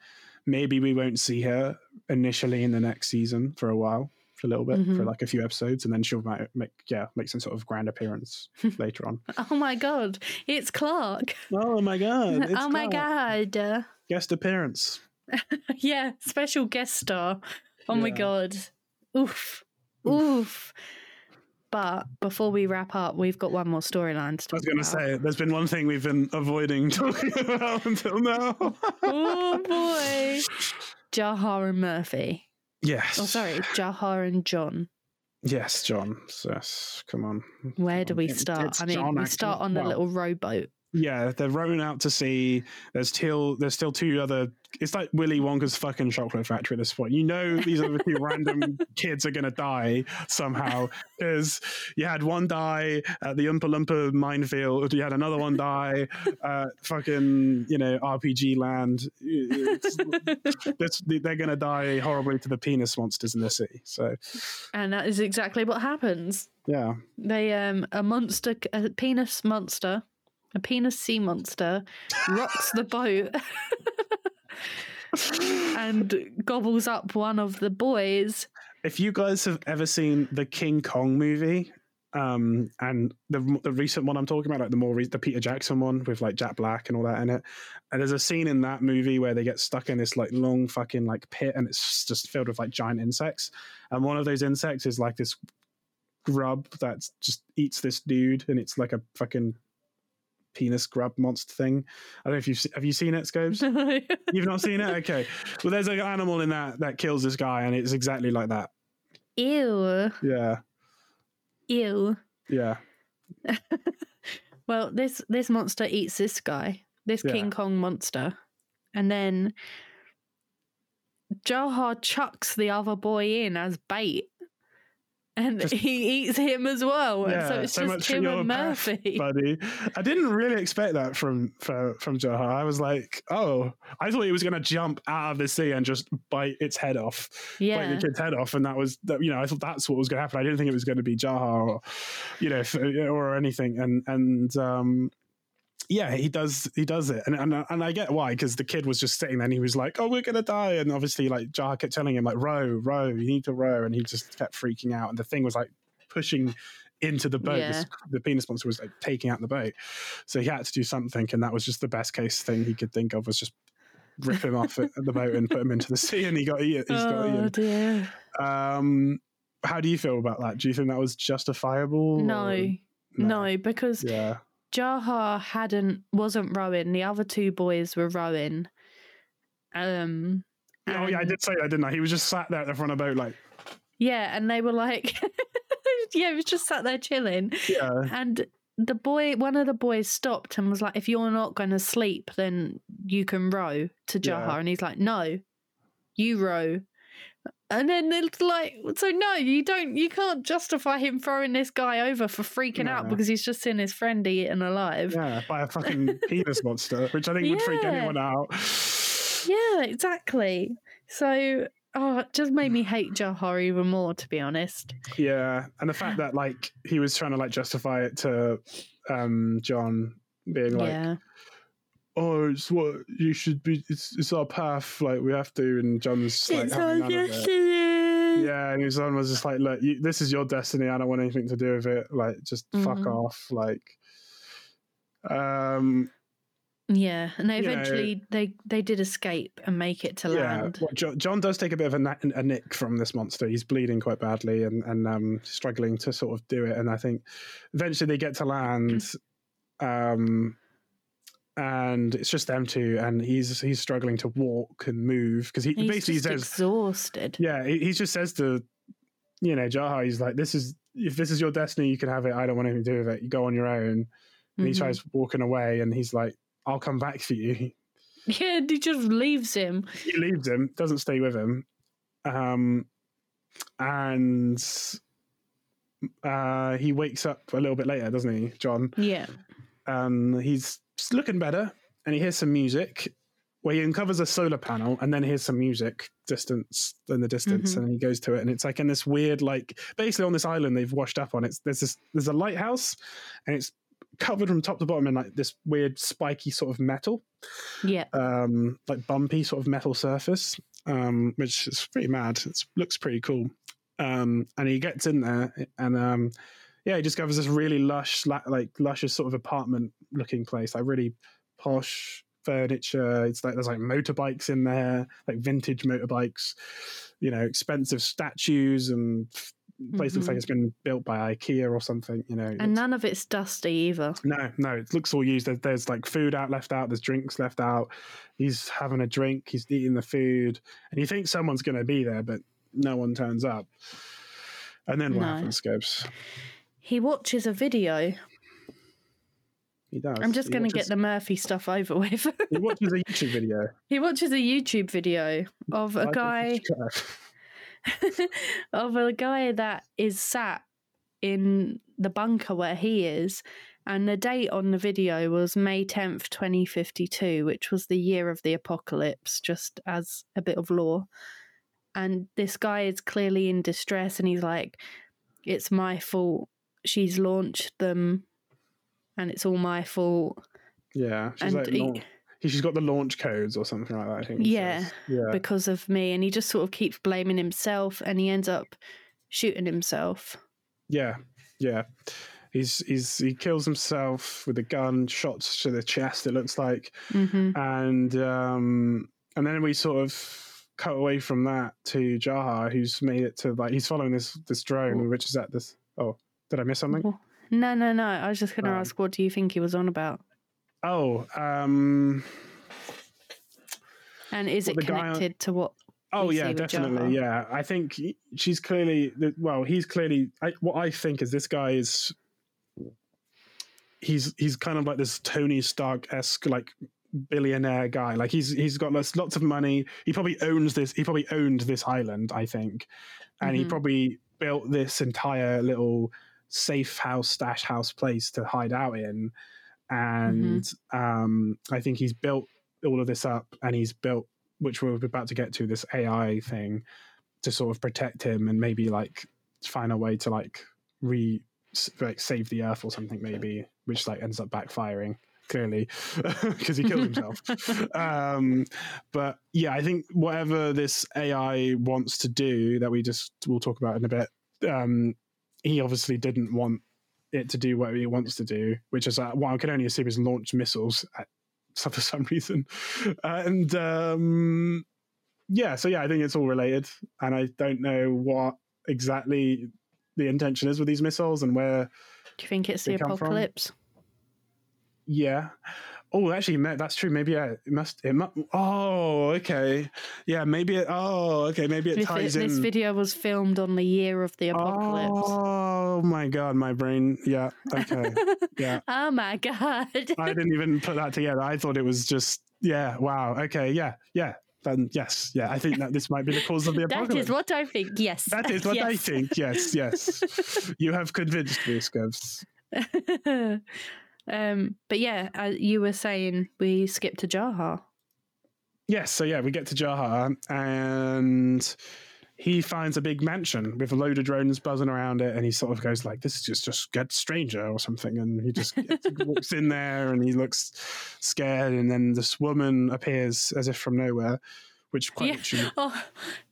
maybe we won't see her initially in the next season for a while, for a little bit, for Mhm. like a few episodes, and then she'll make, make yeah make some sort of grand appearance later on. oh my god it's clarke Oh my god! oh my god Guest appearance. yeah special guest star oh my Yeah. god oof oof but before we wrap up we've got one more storyline to I was going to say there's been one thing we've been avoiding talking about until now. oh boy jaha and murphy yes. oh sorry jaha and john Yes, John. Yes. Come on. where do we start it's i mean John, we start on the Well, little rowboat Yeah, they're rowing out to sea. There's still there's still two other. It's like Willy Wonka's fucking chocolate factory at this point. You know these other two random kids are gonna die somehow because you had one die at the Oompa Loompa minefield. You had another one die at fucking you know RPG land. They're gonna die horribly to the penis monsters in the sea. So and that is exactly what happens yeah, they um a monster a penis monster a penis sea monster rocks the boat and gobbles up one of the boys. If you guys have ever seen the King Kong movie, um, and the the recent one I'm talking about, like the more re- the Peter Jackson one with like Jack Black and all that in it, and there's a scene in that movie where they get stuck in this like long fucking like pit, and it's just filled with like giant insects, and one of those insects is like this grub that just eats this dude, and it's like a fucking penis grub monster thing. I don't know if you've have you seen it, Scobes? You've not seen it? Okay. Well, there's an animal in that that kills this guy, and it's exactly like that. ew Yeah, ew yeah, well this this monster eats this guy this Yeah. king kong monster and then Jaha chucks the other boy in as bait and Just- he eats him as well and so it's so just him and path, murphy buddy. I didn't really expect that from from, from Jaha. I was like, oh, I thought he was going to jump out of the sea and just bite its head off, bite yeah the kid's head off, and that was that. You know, I thought that's what was going to happen. I didn't think it was going to be Jaha or, you know, or anything. And and um, yeah, he does he does it, and and, and I get why because the kid was just sitting there and he was like, "Oh, we're gonna die," and obviously like Jaha kept telling him like, "Row, row, you need to row," and he just kept freaking out, and the thing was like pushing into the boat. This- the penis monster was like taking out the boat, so he had to do something, and that was just the best case thing he could think of was just rip him off at, the boat and put him into the sea, and he got eaten. He's oh got eaten. dear. Um, how do you feel about that? Do you think that was justifiable? No, or- no, because Yeah. Jaha hadn't wasn't rowing. The other two boys were rowing. Um. Oh yeah, I did say that, didn't I? He was just sat there at the front of the boat, like, Yeah, and they were like, yeah, he was just sat there chilling. yeah, And the boy, one of the boys stopped and was like, if you're not going to sleep, then you can row to Jaha. Yeah. And he's like, no, you row. And then it's like, so no, you don't, you can't justify him throwing this guy over for freaking out because he's just seen his friend eaten alive. yeah, by a fucking penis monster, which I think would freak anyone out. Yeah, exactly. So, oh, it just made me hate Jaha even more, to be honest. Yeah, and the fact that like he was trying to like justify it to um John being like, yeah. "Oh, it's what you should be. It's it's our path. Like we have to." And John's like, having none of it. Yeah, and his son was just like, "Look, you, this is your destiny. I don't want anything to do with it. Like, just fuck Mhm. off." Like, um, Yeah, and they You know- eventually they they did escape and make it to yeah. land. Well, John, John does take a bit of a, na- a nick from this monster. He's bleeding quite badly and and um struggling to sort of do it. And I think eventually they get to land, um, and it's just them two, and he's he's struggling to walk and move because he He's basically says, exhausted. Yeah, he, he just says to, you know, Jaha, he's like, this is, if this is your destiny, you can have it. I don't want anything to do with it. You go on your own. And he Mhm. tries walking away and he's like, I'll come back for you. Yeah, and he just leaves him. He leaves him, doesn't stay with him. Um, and uh, he wakes up a little bit later, doesn't he, John? Yeah, Um, he's just looking better and he hears some music where he uncovers a solar panel and then hears some music distance in the distance Mhm. and he goes to it and it's like in this weird like basically on this island they've washed up on it's there's this there's a lighthouse and it's covered from top to bottom in like this weird spiky sort of metal yeah. um like bumpy sort of metal surface um which is pretty mad it looks pretty cool um and he gets in there and um yeah he discovers this really lush like luscious sort of apartment looking place like really posh furniture it's like there's like motorbikes in there like vintage motorbikes you know expensive statues and place looks Mhm. like it's been built by ikea or something you know And none of it's dusty either. no, no, it looks all used. There's, there's like food out left out. There's drinks left out. He's having a drink. He's eating the food, and you think someone's going to be there, but no one turns up. And then what No. happens, Scobes? He watches a video. He does. I'm just going to get the Murphy stuff over with. He watches a YouTube video. he watches a YouTube video of a guy of a guy that is sat in the bunker where he is. And the date on the video was May 10th, 2052, which was the year of the apocalypse, just as a bit of lore. And this guy is clearly in distress and he's like, It's my fault. She's launched them and it's all my fault. Yeah, she's And like, he- she's got the launch codes or something like that. I think. Yeah. yeah, because of me. And he just sort of keeps blaming himself and he ends up shooting himself. yeah, yeah. He's he's he kills himself with a gun, shots to the chest. It looks like. hmm and um, and then we sort of cut away from that to Jaha, who's made it to like he's following this this drone, which is at this. Oh, did I miss something? No, no, no. I was just going to Um, ask, what do you think he was on about? Oh, um, And is well, it guy on- connected to what? oh yeah, definitely, yeah. I think she's clearly well. He's clearly I, what I think is this guy is. He's he's kind of like this Tony Stark esque like billionaire guy. Like he's he's got lots, lots of money. He probably owns this. He probably owned this island, I think, and he Mhm. probably built this entire little safe house, stash house place to hide out in. And um, I think he's built all of this up, and he's built, which we're about to get to, this AI thing to sort of protect him and maybe like find a way to like re like save the earth or something maybe which like ends up backfiring clearly because he killed himself. Um but yeah i think whatever this ai wants to do that we just we'll talk about in a bit um he obviously didn't want it to do what it wants to do which is uh, what i can only assume is launch missiles at for some reason, and um, yeah, so yeah, I think it's all related, and I don't know what exactly the intention is with these missiles and where. Do you think it's the come from? apocalypse? Yeah. Oh, actually, that's true. Maybe yeah, it must. It must. Oh, okay. Yeah, maybe. It, oh, okay. Maybe it This, ties this in. video was filmed on the year of the apocalypse. Oh my god, my brain. Yeah. Okay. yeah. Oh my god. I didn't even put that together. I thought it was just. Yeah. Wow. Okay. Yeah. Yeah. Then yes. Yeah. I think that this might be the cause of the apocalypse. is what I think. Yes. That is what I think. Yes. Yes. you have convinced me, Scobes. um, but yeah, uh, you were saying we skipped to Jaha. Yes, so yeah, we get to Jaha and he finds a big mansion with a load of drones buzzing around it, and he sort of goes like, "This is just just gets stranger" or something, and he just gets, walks in there and he looks scared, and then this woman appears as if from nowhere, which quite Yeah. literally, Oh,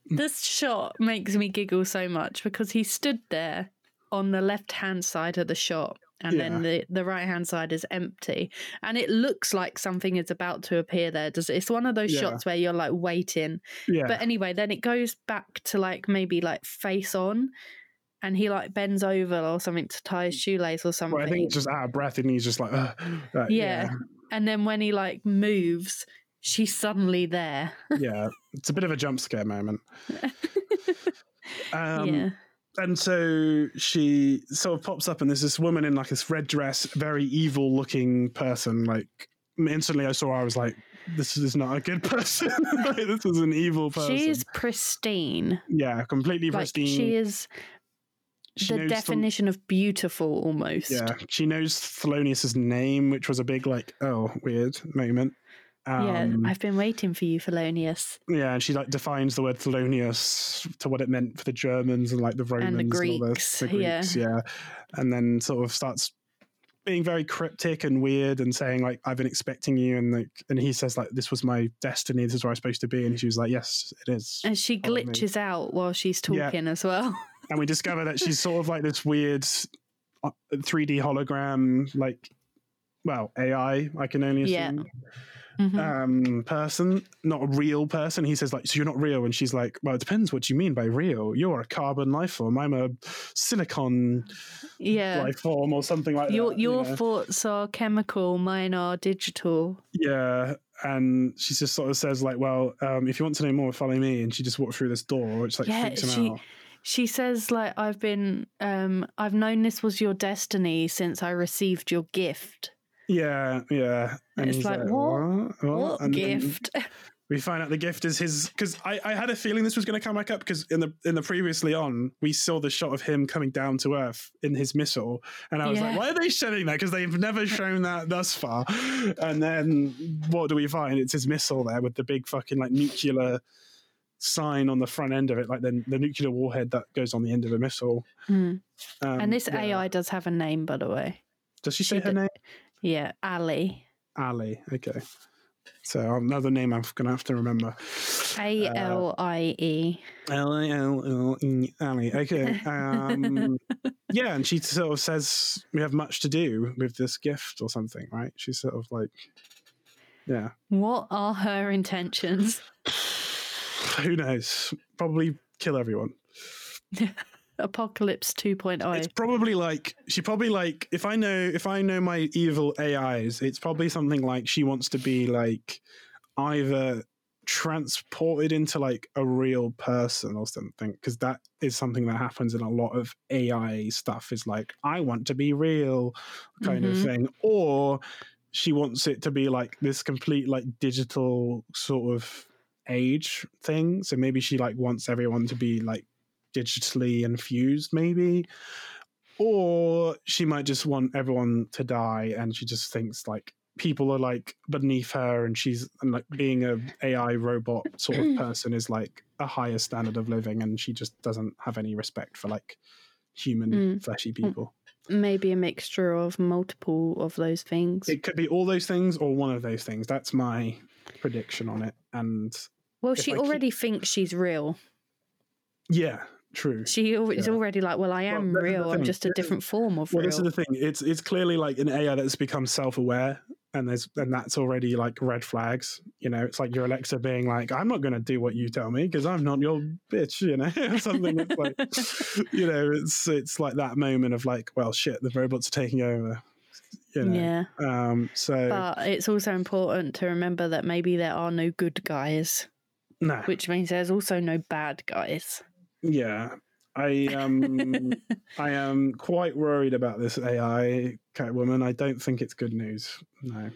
this shot makes me giggle so much because he stood there on the left hand side of the shot. And then the, the right hand side is empty, and it looks like something is about to appear there. Does it? It's one of those Yeah. shots where you're like waiting, yeah, But anyway, then it goes back to like maybe like face on, and he like bends over or something to tie his shoelace or something. well, I think just out of breath, and he's just like, like, yeah. And then when he like moves, she's suddenly there. yeah, yeah, it's a bit of a jump scare moment. Um, yeah. And so she sort of pops up and there's this woman in like this red dress very evil looking person like instantly i saw her i was like this is not a good person Like, this is an evil person She's pristine. yeah completely Like pristine she is She the definition of beautiful almost. yeah she knows Thelonious's name which was a big like oh weird moment yeah, um, I've been waiting for you, Felonius. yeah, and she like defines the word Thelonious to what it meant for the Germans and like the Romans And the all Greeks, the yeah. Greeks, yeah. And then sort of starts being very cryptic and weird and saying like I've been expecting you and like and he says like this was my destiny, this is where I'm supposed to be and she was like yes, it is. And she glitches out while she's Yeah. talking as well. And we discover that she's sort of like this weird uh, 3D hologram like well, AI, I can only Yeah. Mhm. um person not a real person he says like so you're not real and she's like well it depends what you mean by real you're a carbon life form i'm a silicon yeah. life form or something like Your that you your know? thoughts are chemical, mine are digital. yeah and she just sort of says like well um if you want to know more follow me and she just walks through this door which like Yeah, freaks him she- out She says like I've been um I've known this was your destiny since I received your gift. Yeah yeah and It's he's like, what? what, What And gift? we find out the gift is his because I, I had a feeling this was going to come back up because in the in the previously on we saw the shot of him coming down to earth in his missile and I was like why are they showing that because they've never shown that thus far and then what do we find it's his missile there with the big fucking like nuclear sign on the front end of it like the, the nuclear warhead that goes on the end of a missile Hmm. um, and this yeah. AI does have a name, by the way. does she say she her d- name Yeah, Ali. Ali okay so another name I'm gonna have to remember A L I E. L A L L E Ali. Okay. Um, yeah, and she sort of says we have much to do with this gift or something, right? She's sort of like, yeah. What are her intentions? Who knows? Probably kill everyone. Apocalypse oh. 2.0. It's probably like she probably like if I know if I know my evil AIs, it's probably something like she wants to be like either transported into like a real person or something because that is something that happens in a lot of AI stuff is like I want to be real kind of Mhm. thing or she wants it to be like this complete like digital sort of age thing so maybe she like wants everyone to be like digitally infused maybe or she might just want everyone to die and she just thinks like people are like beneath her and she's and like being a ai robot sort of person is like a higher standard of living and she just doesn't have any respect for like human Mm. fleshy people Maybe a mixture of multiple of those things. it could be all those things or one of those things that's my prediction on it and well, she I keep- already thinks she's real. yeah true. She is Yeah. already like, well, I am the real. I'm just a different form of Well, real. this is the thing. It's it's clearly like an AI that's become self-aware, and there's and that's already like red flags. You know, it's like your Alexa being like, "I'm not going to do what you tell me because I'm not your bitch," you know, something. It's like, you know, it's it's like that moment of like, well, shit, the robots are taking over. You know. yeah. Um. So But it's also important to remember that maybe there are no good guys, no. which means there's also no bad guys. Yeah. I um I am quite worried about this AI Catwoman. I don't think it's good news. No.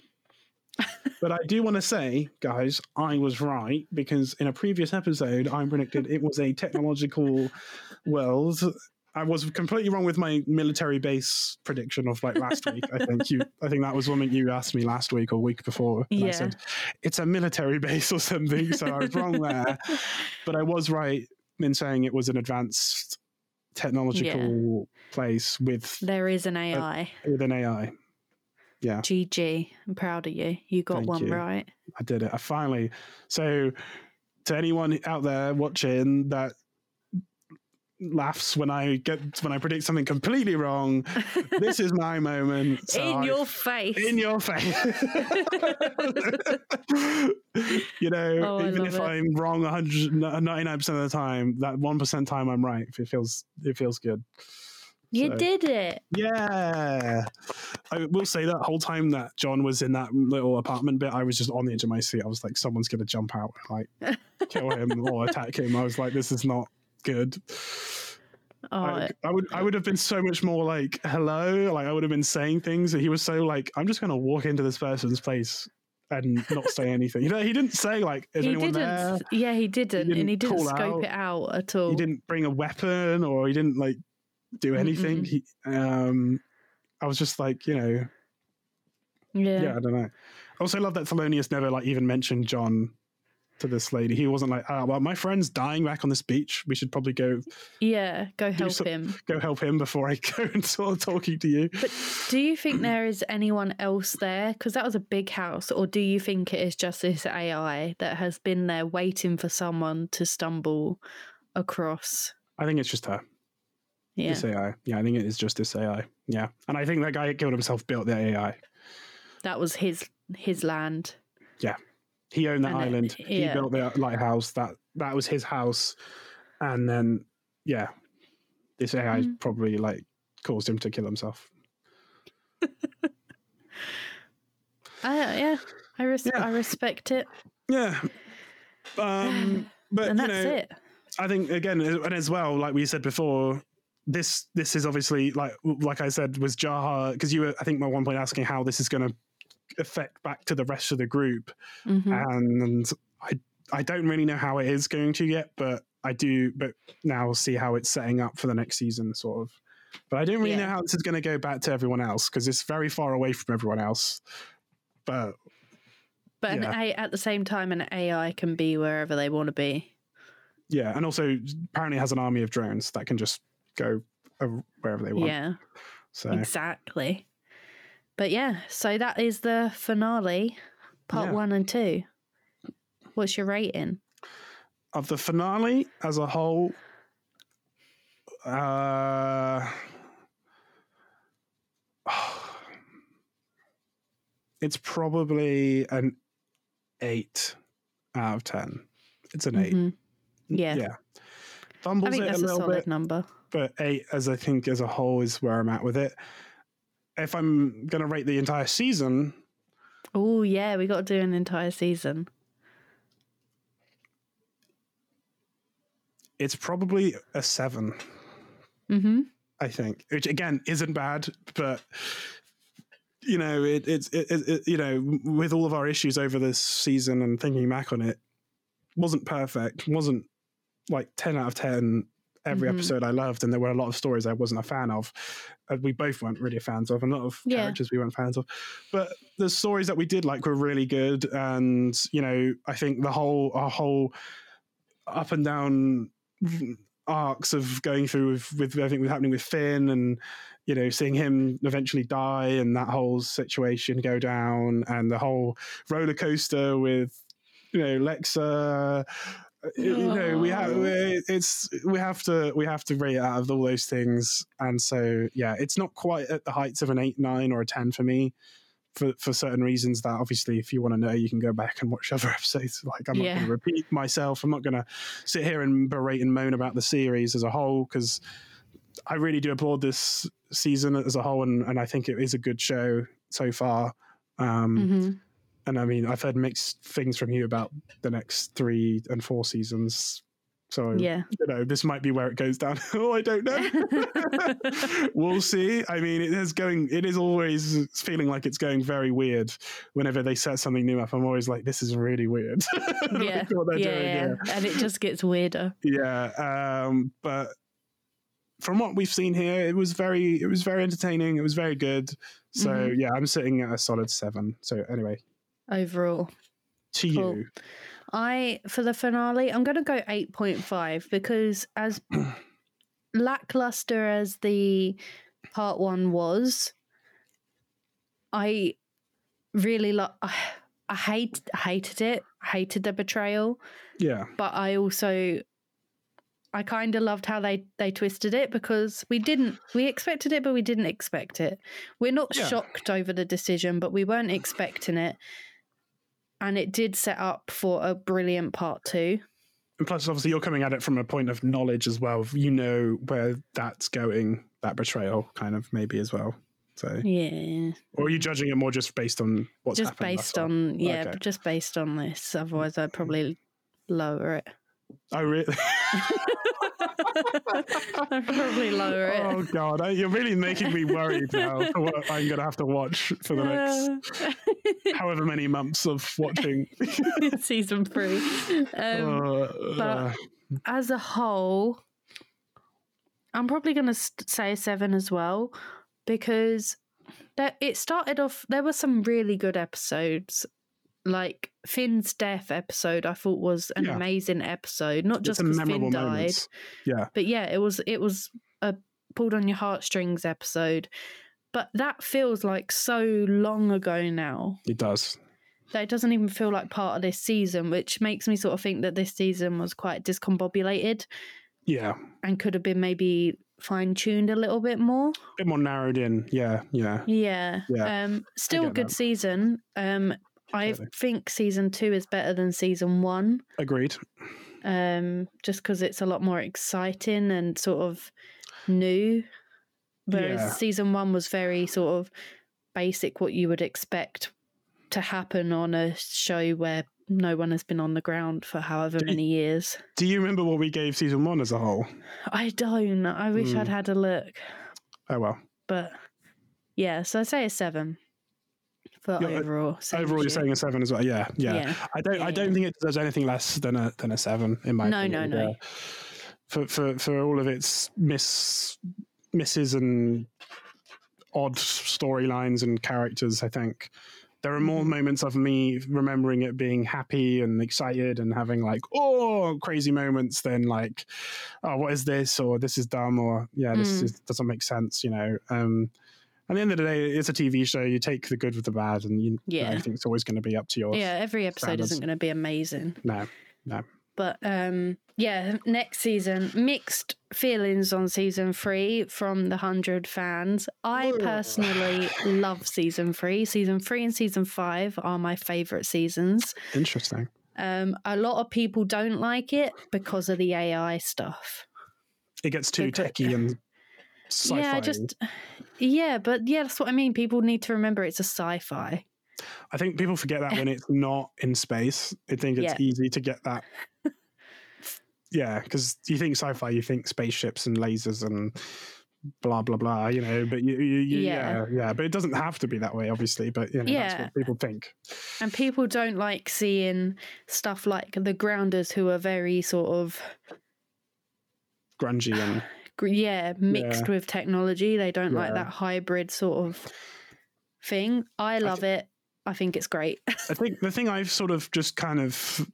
but I do want to say, guys, I was right because in a previous episode I predicted it was a technological world. I was completely wrong with my military base prediction of like last week. I think you I think that was one that you asked me last week or week before. and I said it's a military base or something. So I was wrong there but I was right in saying it was an advanced technological place with There is an AI. with an AI. Yeah, GG. I'm proud of you. You got Thank one you. right. I did it. I finally. So, to anyone out there watching that laughs when I get when I predict something completely wrong, this is my moment. So In I- your face. in your face. you know, Oh, even if it. I'm wrong 99 percent of the time, that one percent time I'm right. It feels it feels good. you So- did it. Yeah, I will say that whole time that John was in that little apartment bit, I was just on the edge of my seat. I was like, someone's gonna jump out and like kill him or attack him. I was like, this is not good. Oh, Like, I would I would have been so much more like hello, like I would have been saying things. And He was so like, I'm just gonna walk into this person's place and not say anything. You know, he didn't say like, is he anyone didn't. there? Yeah, he didn't, didn't and he didn't scope out. it out at all. He didn't bring a weapon or he didn't like do anything. He um I was just like, you know, Yeah. yeah, I don't know. I also love that Thelonious never like even mentioned John to this lady. He wasn't like, oh well, my friend's dying back on this beach. We should probably go Yeah, go help him. go help him before I go and start talking to you. But do you think there is anyone else there? Because that was a big house, or do you think it is just this AI that has been there waiting for someone to stumble across? I think it's just her. Yeah, This AI. Yeah, I think it is just this AI. Yeah. And I think that guy that killed himself built the AI. that was his his land. He owned that And it- island. He built the lighthouse. That that was his house. And then yeah. This AI Mm. probably like caused him to kill himself. Uh, yeah, I res- Yeah. I respect it, Yeah. Um but and you that's know, it. I think again, and as well, like we said before, this this is obviously like like I said was Jaha because you were I think at one point asking how this is going to affect back to the rest of the group, hmm and I I don't really know how it is going to yet, but I do. But now we'll see how it's setting up for the next season, sort of. But I don't really Yeah. know how this is going to go back to everyone else because it's very far away from everyone else. But But an Yeah. A- at the same time, an AI can be wherever they want to be. yeah, and also apparently has an army of drones that can just go wherever they want. Yeah, So exactly. But yeah, so that is the finale, part Yeah. one and two. What's your rating? of the finale as a whole, uh, it's probably an eight out of ten. It's an eight. Mhm. Yeah. Yeah. I Fumbles think it a that's a, little solid bit, number. but eight as I think as a whole is where I'm at with it. If I'm gonna rate the entire season, Oh yeah, we got to do an entire season. it's probably a seven. Mm-hmm. I think, which again isn't bad, but you know, it, it's it, it, it, you know, with all of our issues over this season and thinking back on it, wasn't perfect, wasn't like ten out of ten. Every Mhm. episode I loved, and there were a lot of stories I wasn't a fan of. Uh, we both weren't really fans of, and a lot of Yeah. characters we weren't fans of. But the stories that we did like were really good, and you know, I think the whole our whole up and down arcs of going through with, with everything was happening with Finn and you know seeing him eventually die and that whole situation go down and the whole roller coaster with you know Lexa you know we have it's we have to we have to rate out of all those things. And so yeah it's not quite at the heights of an 8 9 or a 10 for me for for certain reasons that obviously if you want to know you can go back and watch other episodes. Like i'm Yeah. not going to repeat myself. I'm not going to sit here and berate and moan about the series as a whole because i really do applaud this season as a whole and, and i think it is a good show so far. Um hmm and I mean, I've heard mixed things from you about the next three and four seasons. So Yeah. you know, this might be where it goes down. oh, I don't know. we'll see. I mean, it is going. It is always feeling like it's going very weird. Whenever they set something new up, I'm always like, "This is really weird." Yeah. they're yeah, doing yeah. here. And it just gets weirder. Yeah, um, but from what we've seen here, it was very, it was very entertaining. It was very good. So Mhm. yeah, I'm sitting at a solid seven. So anyway, Overall. to Cool. you. I for the finale, I'm going to go 8.5 because as lackluster as the part 1 was, I really like I, I hate hated it. Hated the betrayal, Yeah. but I also I kind of loved how they they twisted it because we didn't we expected it but we didn't expect it. We're not Yeah. shocked over the decision, but we weren't expecting it. And it did set up for a brilliant part 2. And plus, obviously, you're coming at it from a point of knowledge as well. You know where that's going, that betrayal, kind of maybe as well. So, Yeah. or are you judging it more just based on what's just based on yeah, Okay. just based on this. Otherwise I'd mm-hmm. probably lower it. Oh, really? I'd probably lower it. oh God, you're really making me worried now for what I'm going to have to watch for the next however many months of watching. season three. Um, Uh, but- uh, as a whole, I'm probably going to st- say a seven as well because that it started off. There were some really good episodes, like Finn's death episode. I thought was an Yeah. amazing episode, not just because Finn died, moments. Yeah, but yeah, it was it was a pulled on your heartstrings episode. But that feels like so long ago now it does. that it doesn't even feel like part of this season, which makes me sort of think that this season was quite discombobulated Yeah, and could have been maybe fine tuned a little bit more. a bit more narrowed in. Yeah, yeah. Yeah. Yeah, Um still a good that. season. Um I think season 2 is better than season 1. Agreed. Um just cuz it's a lot more exciting and sort of new whereas Yeah. season 1 was very sort of basic what you would expect to happen on a show where no one has been on the ground for however Do many years. Do you remember what we gave season one as a whole? I don't. I wish I'd Hmm. had a look. Oh well. But yeah, so I'd say a seven for Yeah, uh, overall. Overall, you're you. saying a seven as well. Yeah, yeah. Yeah. I don't. I don't think it does anything less than a than a seven in my No, opinion. no, no. Yeah. For for for all of its miss misses and odd storylines and characters, I think there are more Mhm. moments of me remembering it being happy and excited and having like oh crazy moments than like oh what is this or this is dumb or yeah this Mm. is, doesn't make sense you know um at the end of the day it's a tv show you take the good with the bad and you, you know, Yeah. I think it's always going to be up to your Yeah, every episode standards. isn't going to be amazing. no no. But um yeah, next season, mixed feelings on season three from the 100 fans. I personally love season three. Season three and season five are my favourite seasons. interesting Um, a lot of people don't like it because of the AI stuff. it gets too Because- techy and sci-fi Yeah, I just yeah, but yeah, that's what I mean. People need to remember it's a sci-fi. I think people forget that when it's not in space. I think it's Yeah. easy to get that. yeah, because you think sci-fi, you think spaceships and lasers and blah blah blah. You know, but you, you, you yeah. Yeah. yeah, But it doesn't have to be that way, obviously. But you know, that's Yeah. what people think. And people don't like seeing stuff like the grounders who are very sort of Grungy and yeah, mixed with technology. They don't like that hybrid sort of thing. I love it. I think it's great. I think the thing I've sort of just kind of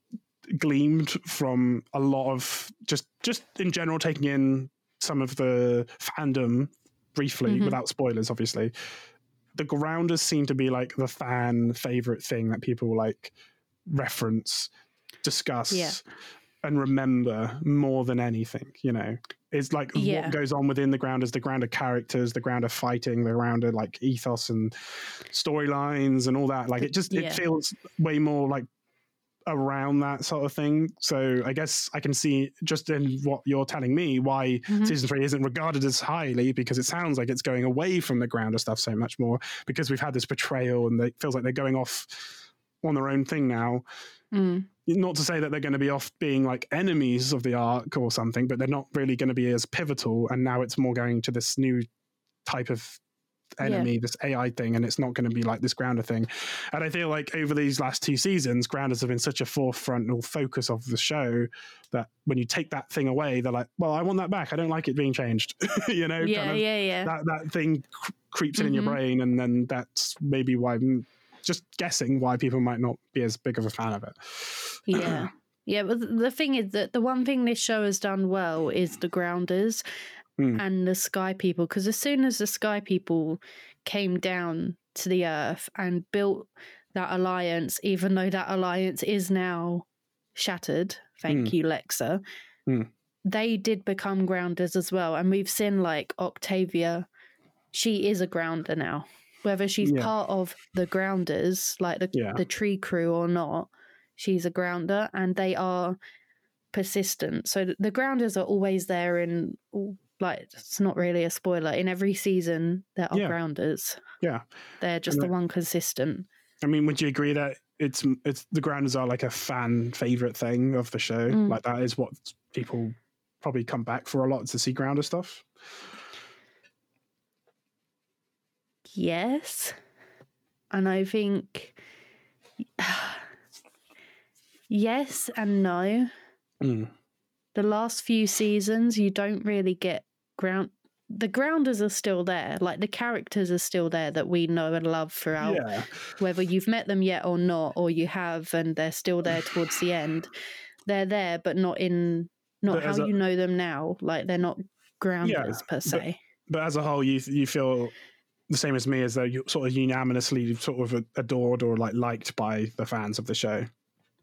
gleamed from a lot of just just in general taking in some of the fandom briefly Mhm. without spoilers obviously the grounders seem to be like the fan favorite thing that people like reference discuss Yeah. And remember more than anything. You know, is like Yeah. what goes on within the ground is the ground of characters, the ground of fighting, the ground of like ethos and storylines and all that. Like it just Yeah. it feels way more like around that sort of thing. So I guess I can see just in what you're telling me why Mhm. season three isn't regarded as highly because it sounds like it's going away from the ground of stuff so much more because we've had this betrayal and it feels like they're going off on their own thing now. Mm. Not to say that they're going to be off being like enemies of the Ark or something, but they're not really going to be as pivotal. And now it's more going to this new type of enemy, this AI thing, and it's not going to be like this grounder thing. And I feel like over these last two seasons, grounders have been such a forefrontal focus of the show that when you take that thing away, they're like, "Well, I want that back. I don't like it being changed." you know, Yeah, kind of yeah, yeah. that that thing cr- creeps in in your Mhm. brain, and then that's maybe why. Mm, Just guessing why people might not be as big of a fan of it. Yeah. Yeah, but the thing is that the one thing this show has done well is the grounders Hmm. and the sky people. Because as soon as the sky people came down to the earth and built that alliance, even though that alliance is now shattered, thank you, Lexa, Hmm. they did become grounders as well. And we've seen like Octavia, she is a grounder now. Whether she's Yeah. part of the grounders, like the, Yeah. the Trikru or not, she's a grounder and they are persistent. So the grounders are always there in like it's not really a spoiler. In every season there are Yeah. grounders. Yeah. They're just And the that- one consistent. I mean, would you agree that it's it's the grounders are like a fan favorite thing of the show? Mm. Like that is what people probably come back for a lot to see grounder stuff. Yes. And I think yes and no. Mm. The last few seasons you don't really get ground the grounders are still there. Like the characters are still there that we know and love throughout Yeah, whether you've met them yet or not, or you have and they're still there towards the end. They're there, but not in not But how a- you know them now. Like they're not grounders per se. but as a whole, you you feel the same as me, as though you sort of unanimously sort of adored or like liked by the fans of the show.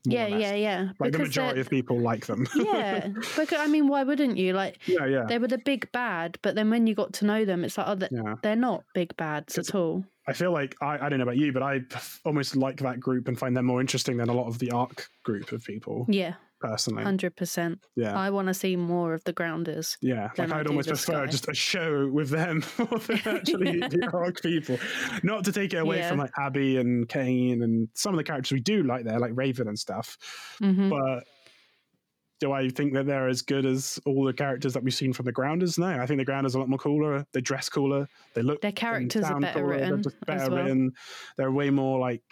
yeah, yeah, yeah. Like the majority of people like them. yeah, because I mean, why wouldn't you? Like yeah, yeah, they were the big bad, but then when you got to know them, it's like, oh, they're, yeah. they're not big bads at all. I feel like I, I don't know about you, but I almost like that group and find them more interesting than a lot of the Ark group of people Yeah, personally. hundred percent. Yeah. I want to see more of the grounders. Yeah, like I'd almost prefer Sky. just a show with them more than actually Yeah. the Ark people. Not to take it away Yeah. from like Abby and Kane and some of the characters we do like there, like Raven and stuff. hmm But do I think that they're as good as all the characters that we've seen from the Grounders? No, I think the Grounders are a lot more cooler. They dress cooler. They look Their characters are better cooler. They're written as better well. written. They're way more like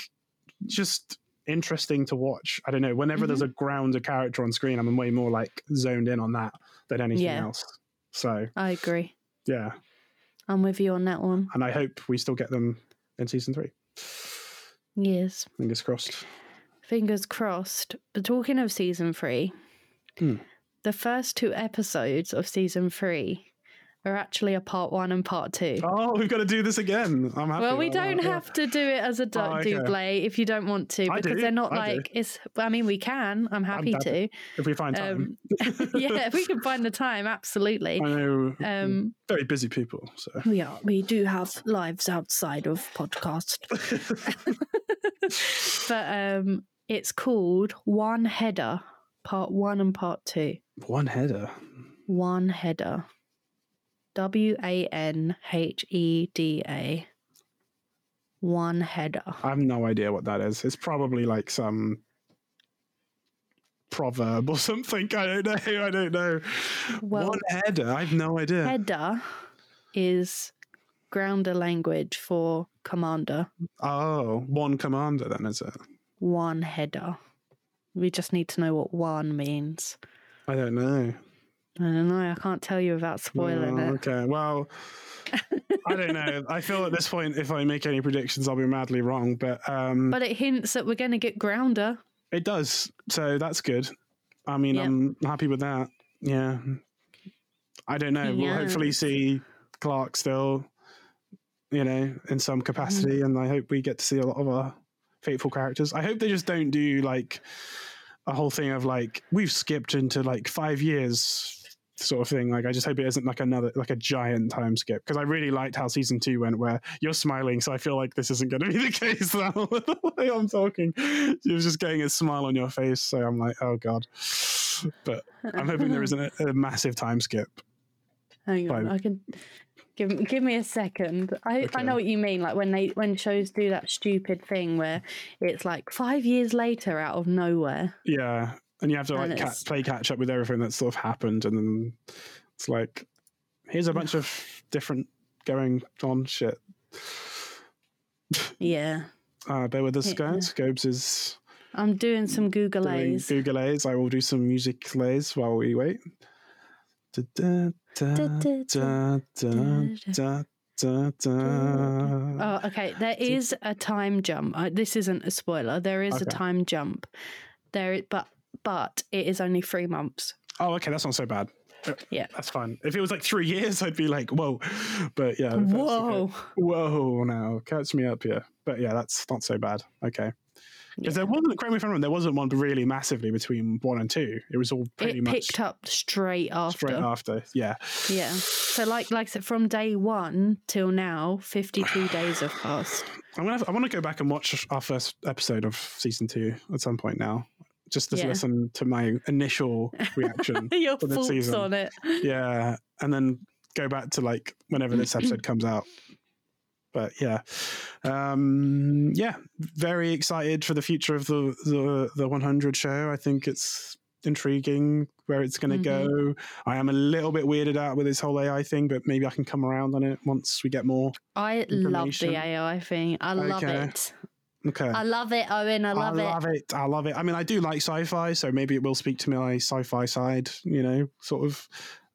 just interesting to watch. I don't know. Whenever there's a Mm-hmm. character on screen, I'm way more like zoned in on that than anything Yeah. else. So I agree. yeah, I'm with you on that one. and I hope we still get them in season three. Yes. Fingers crossed. Fingers crossed. But talking of season three, Hmm. the first two episodes of season three are actually a part one and part two. Oh, we've got to do this again. I'm happy. well, we don't yeah. have to do it as a du- Oh, okay. double if you don't want to, I because do, they're not I do. like it's. I mean, we can. I'm happy down to. if we find time. Um, yeah, if we can find the time, absolutely. I know Um, very busy people. So we are. We do have lives outside of podcast, but um, it's called Wanheda, Part One and Part Two. Wanheda. One Header. W A N H E D A. Wanheda. I have no idea what that is. It's probably like some proverb or something. I don't know. I don't know. Well- one header. I have no idea. Heda is grounder language for commander. Oh, one commander then is it? Wanheda. We just need to know what one means. I don't know. I don't know. I can't tell you without spoiling Oh, it. Okay. Well, I don't know. I feel at this point, if I make any predictions, I'll be madly wrong. But um, But it hints that we're going to get grounder. it does. So that's good. I mean, Yep. I'm happy with that. Yeah. I don't know. We'll hopefully see Clarke still, you know, in some capacity, Mm-hmm. and I hope we get to see a lot of our faithful characters. I hope they just don't do like a whole thing of like we've skipped into like five years sort of thing. Like I just hope it isn't like another like a giant time skip because I really liked how season two went where you're smiling, so I feel like this isn't going to be the case now. the way I'm talking, you're just getting a smile on your face, so I'm like, oh god. But I'm hoping there isn't a, a massive time skip. Hang on. I can give give me a second. I I know what you mean. Like when they when shows do that stupid thing where it's like five years later out of nowhere. Yeah, and you have to like play catch up with everything that's sort of happened, and then it's like here's a bunch of different going on shit. Yeah, Uh, bear with us, Yeah. guys. Scobes is I'm doing some Google A's. Google A's. I will do some music lays while we wait. Da, da, da, Da, da, da, da, da, da, da. Oh, okay. There is a time jump. This isn't a spoiler. There is a time jump. There, but but it is only three months. Oh, okay, that's not so bad. Yeah. That's fine. If it was like three years, I'd be like, whoa. But yeah. that's okay. Whoa. Whoa, now catch me up here. But yeah, that's not so bad. Okay. Because Yeah. there wasn't, correct me if I'm wrong, there wasn't one really massively between one and two. It was all pretty It much picked up straight after. straight after. Yeah. Yeah. So like like I said, from day one till now, fifty two days have passed. I'm gonna. I want to go back and watch our first episode of season two at some point now, just to Yeah. listen to my initial reaction. Your For the season. on it. yeah, and then go back to like whenever this episode comes out. But yeah, um, yeah, very excited for the future of the the the 100 show. I think it's intriguing where it's going to go. I am a little bit weirded out with this whole AI thing, but maybe I can come around on it once we get more. I love the AI thing. I love Okay. it. Okay. I love it, Owen. I love, I it. love it. I love it. I mean, I do like sci-fi, so maybe it will speak to my sci-fi side. You know, sort of.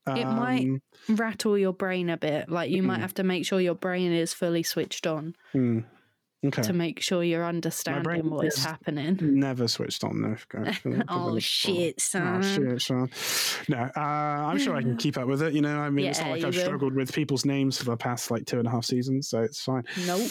It might- Um, Rattle your brain a bit. Like you might Mm. have to make sure your brain is fully switched on hmm. Okay. to make sure you're understanding what is is- happening. Never switched on though. guys. Oh shit, son. Oh shit, Sean. No, uh, I'm sure I can keep up with it. You know, I mean, it's not Yeah, like I've will. struggled with people's names for the past like two and a half seasons, so it's fine. Nope.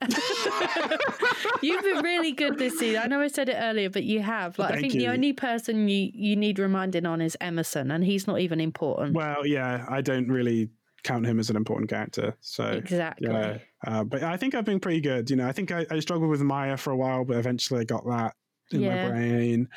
You've been really good this season. I know I said it earlier, but you have. Like, I Thank think the only person you, you need reminding on is Emerson, and he's not even important. Well, yeah, I don't really count him as an important character, so exactly. yeah. Uh, but I think I've been pretty good. You know, I think I, I struggled with Maya for a while, but eventually I got that in Yeah. my brain.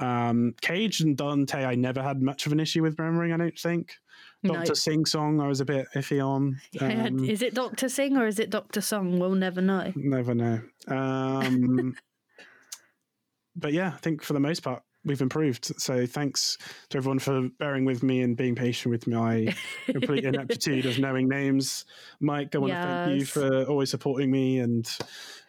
Um, Cage and Dante, I never had much of an issue with remembering. I don't think. No. Doctor Sing Song, I was a bit iffy on. Um, is it Doctor Sing or is it Doctor Song? We'll never know. never know. Um, but yeah, I think for the most part we've improved. So thanks to everyone for bearing with me and being patient with my complete ineptitude of knowing names. Mike, I want to thank you for always supporting me and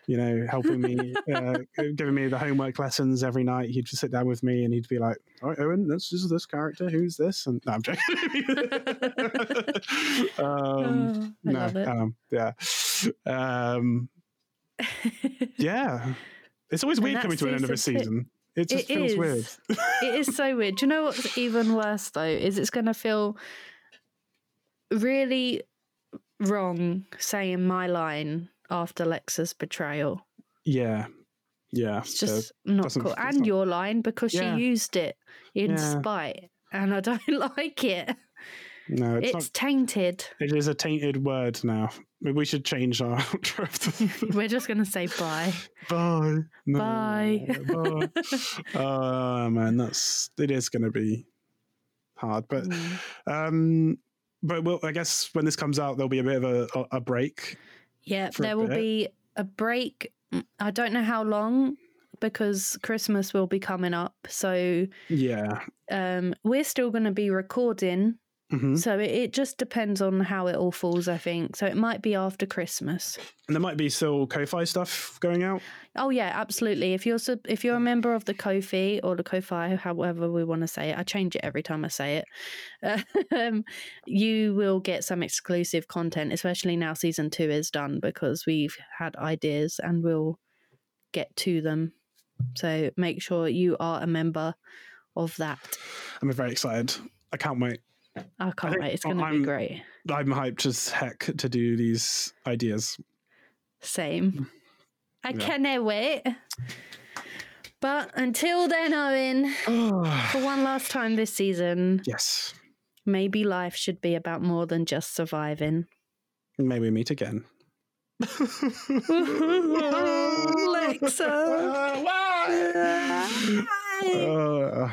you know helping me, uh, giving me the homework lessons every night. He'd just sit down with me and he'd be like, "All right, Owen, this, this is this character. Who's this?" And no, I'm joking. um, Oh, no, um, yeah, um, yeah. It's always weird coming to an end of a season season. It just It feels is. weird. it is so weird. Do you know what's even worse though? Is it's going to feel really wrong saying my line after Lexa's betrayal. Yeah, yeah. It's just not doesn't- cool. And not- your line because Yeah. she used it in Yeah. spite, and I don't like it. no, it's, It's, not. tainted. It is a tainted word now. We should change our outro. We're just going to say bye. bye. No, Bye. bye. oh man, that's it is going to be hard, but Mm. um, but well, I guess when this comes out, there'll be a bit of a, a break. Yeah, there will be a break. Mm, I don't know how long because Christmas will be coming up. So Yeah. um, we're still going to be recording. Hmm So it, it just depends on how it all falls, I think. So it might be after Christmas. And there might be still Ko-fi stuff going out. Oh yeah, absolutely. If you're sub- if you're a member of the Kofi or the Ko-fi, however we want to say it, I change it every time I say it. Um, you will get some exclusive content, especially now season two is done because we've had ideas and we'll get to them. So make sure you are a member of that. I'm very excited. I can't wait. I can't think wait. It's going to be great. I'm hyped as heck to do these ideas. Same. I Yeah. cannot wait. But until then, Owen, for one last time this season, yes, maybe life should be about more than just surviving. May we meet again. Lexa. Why? Uh,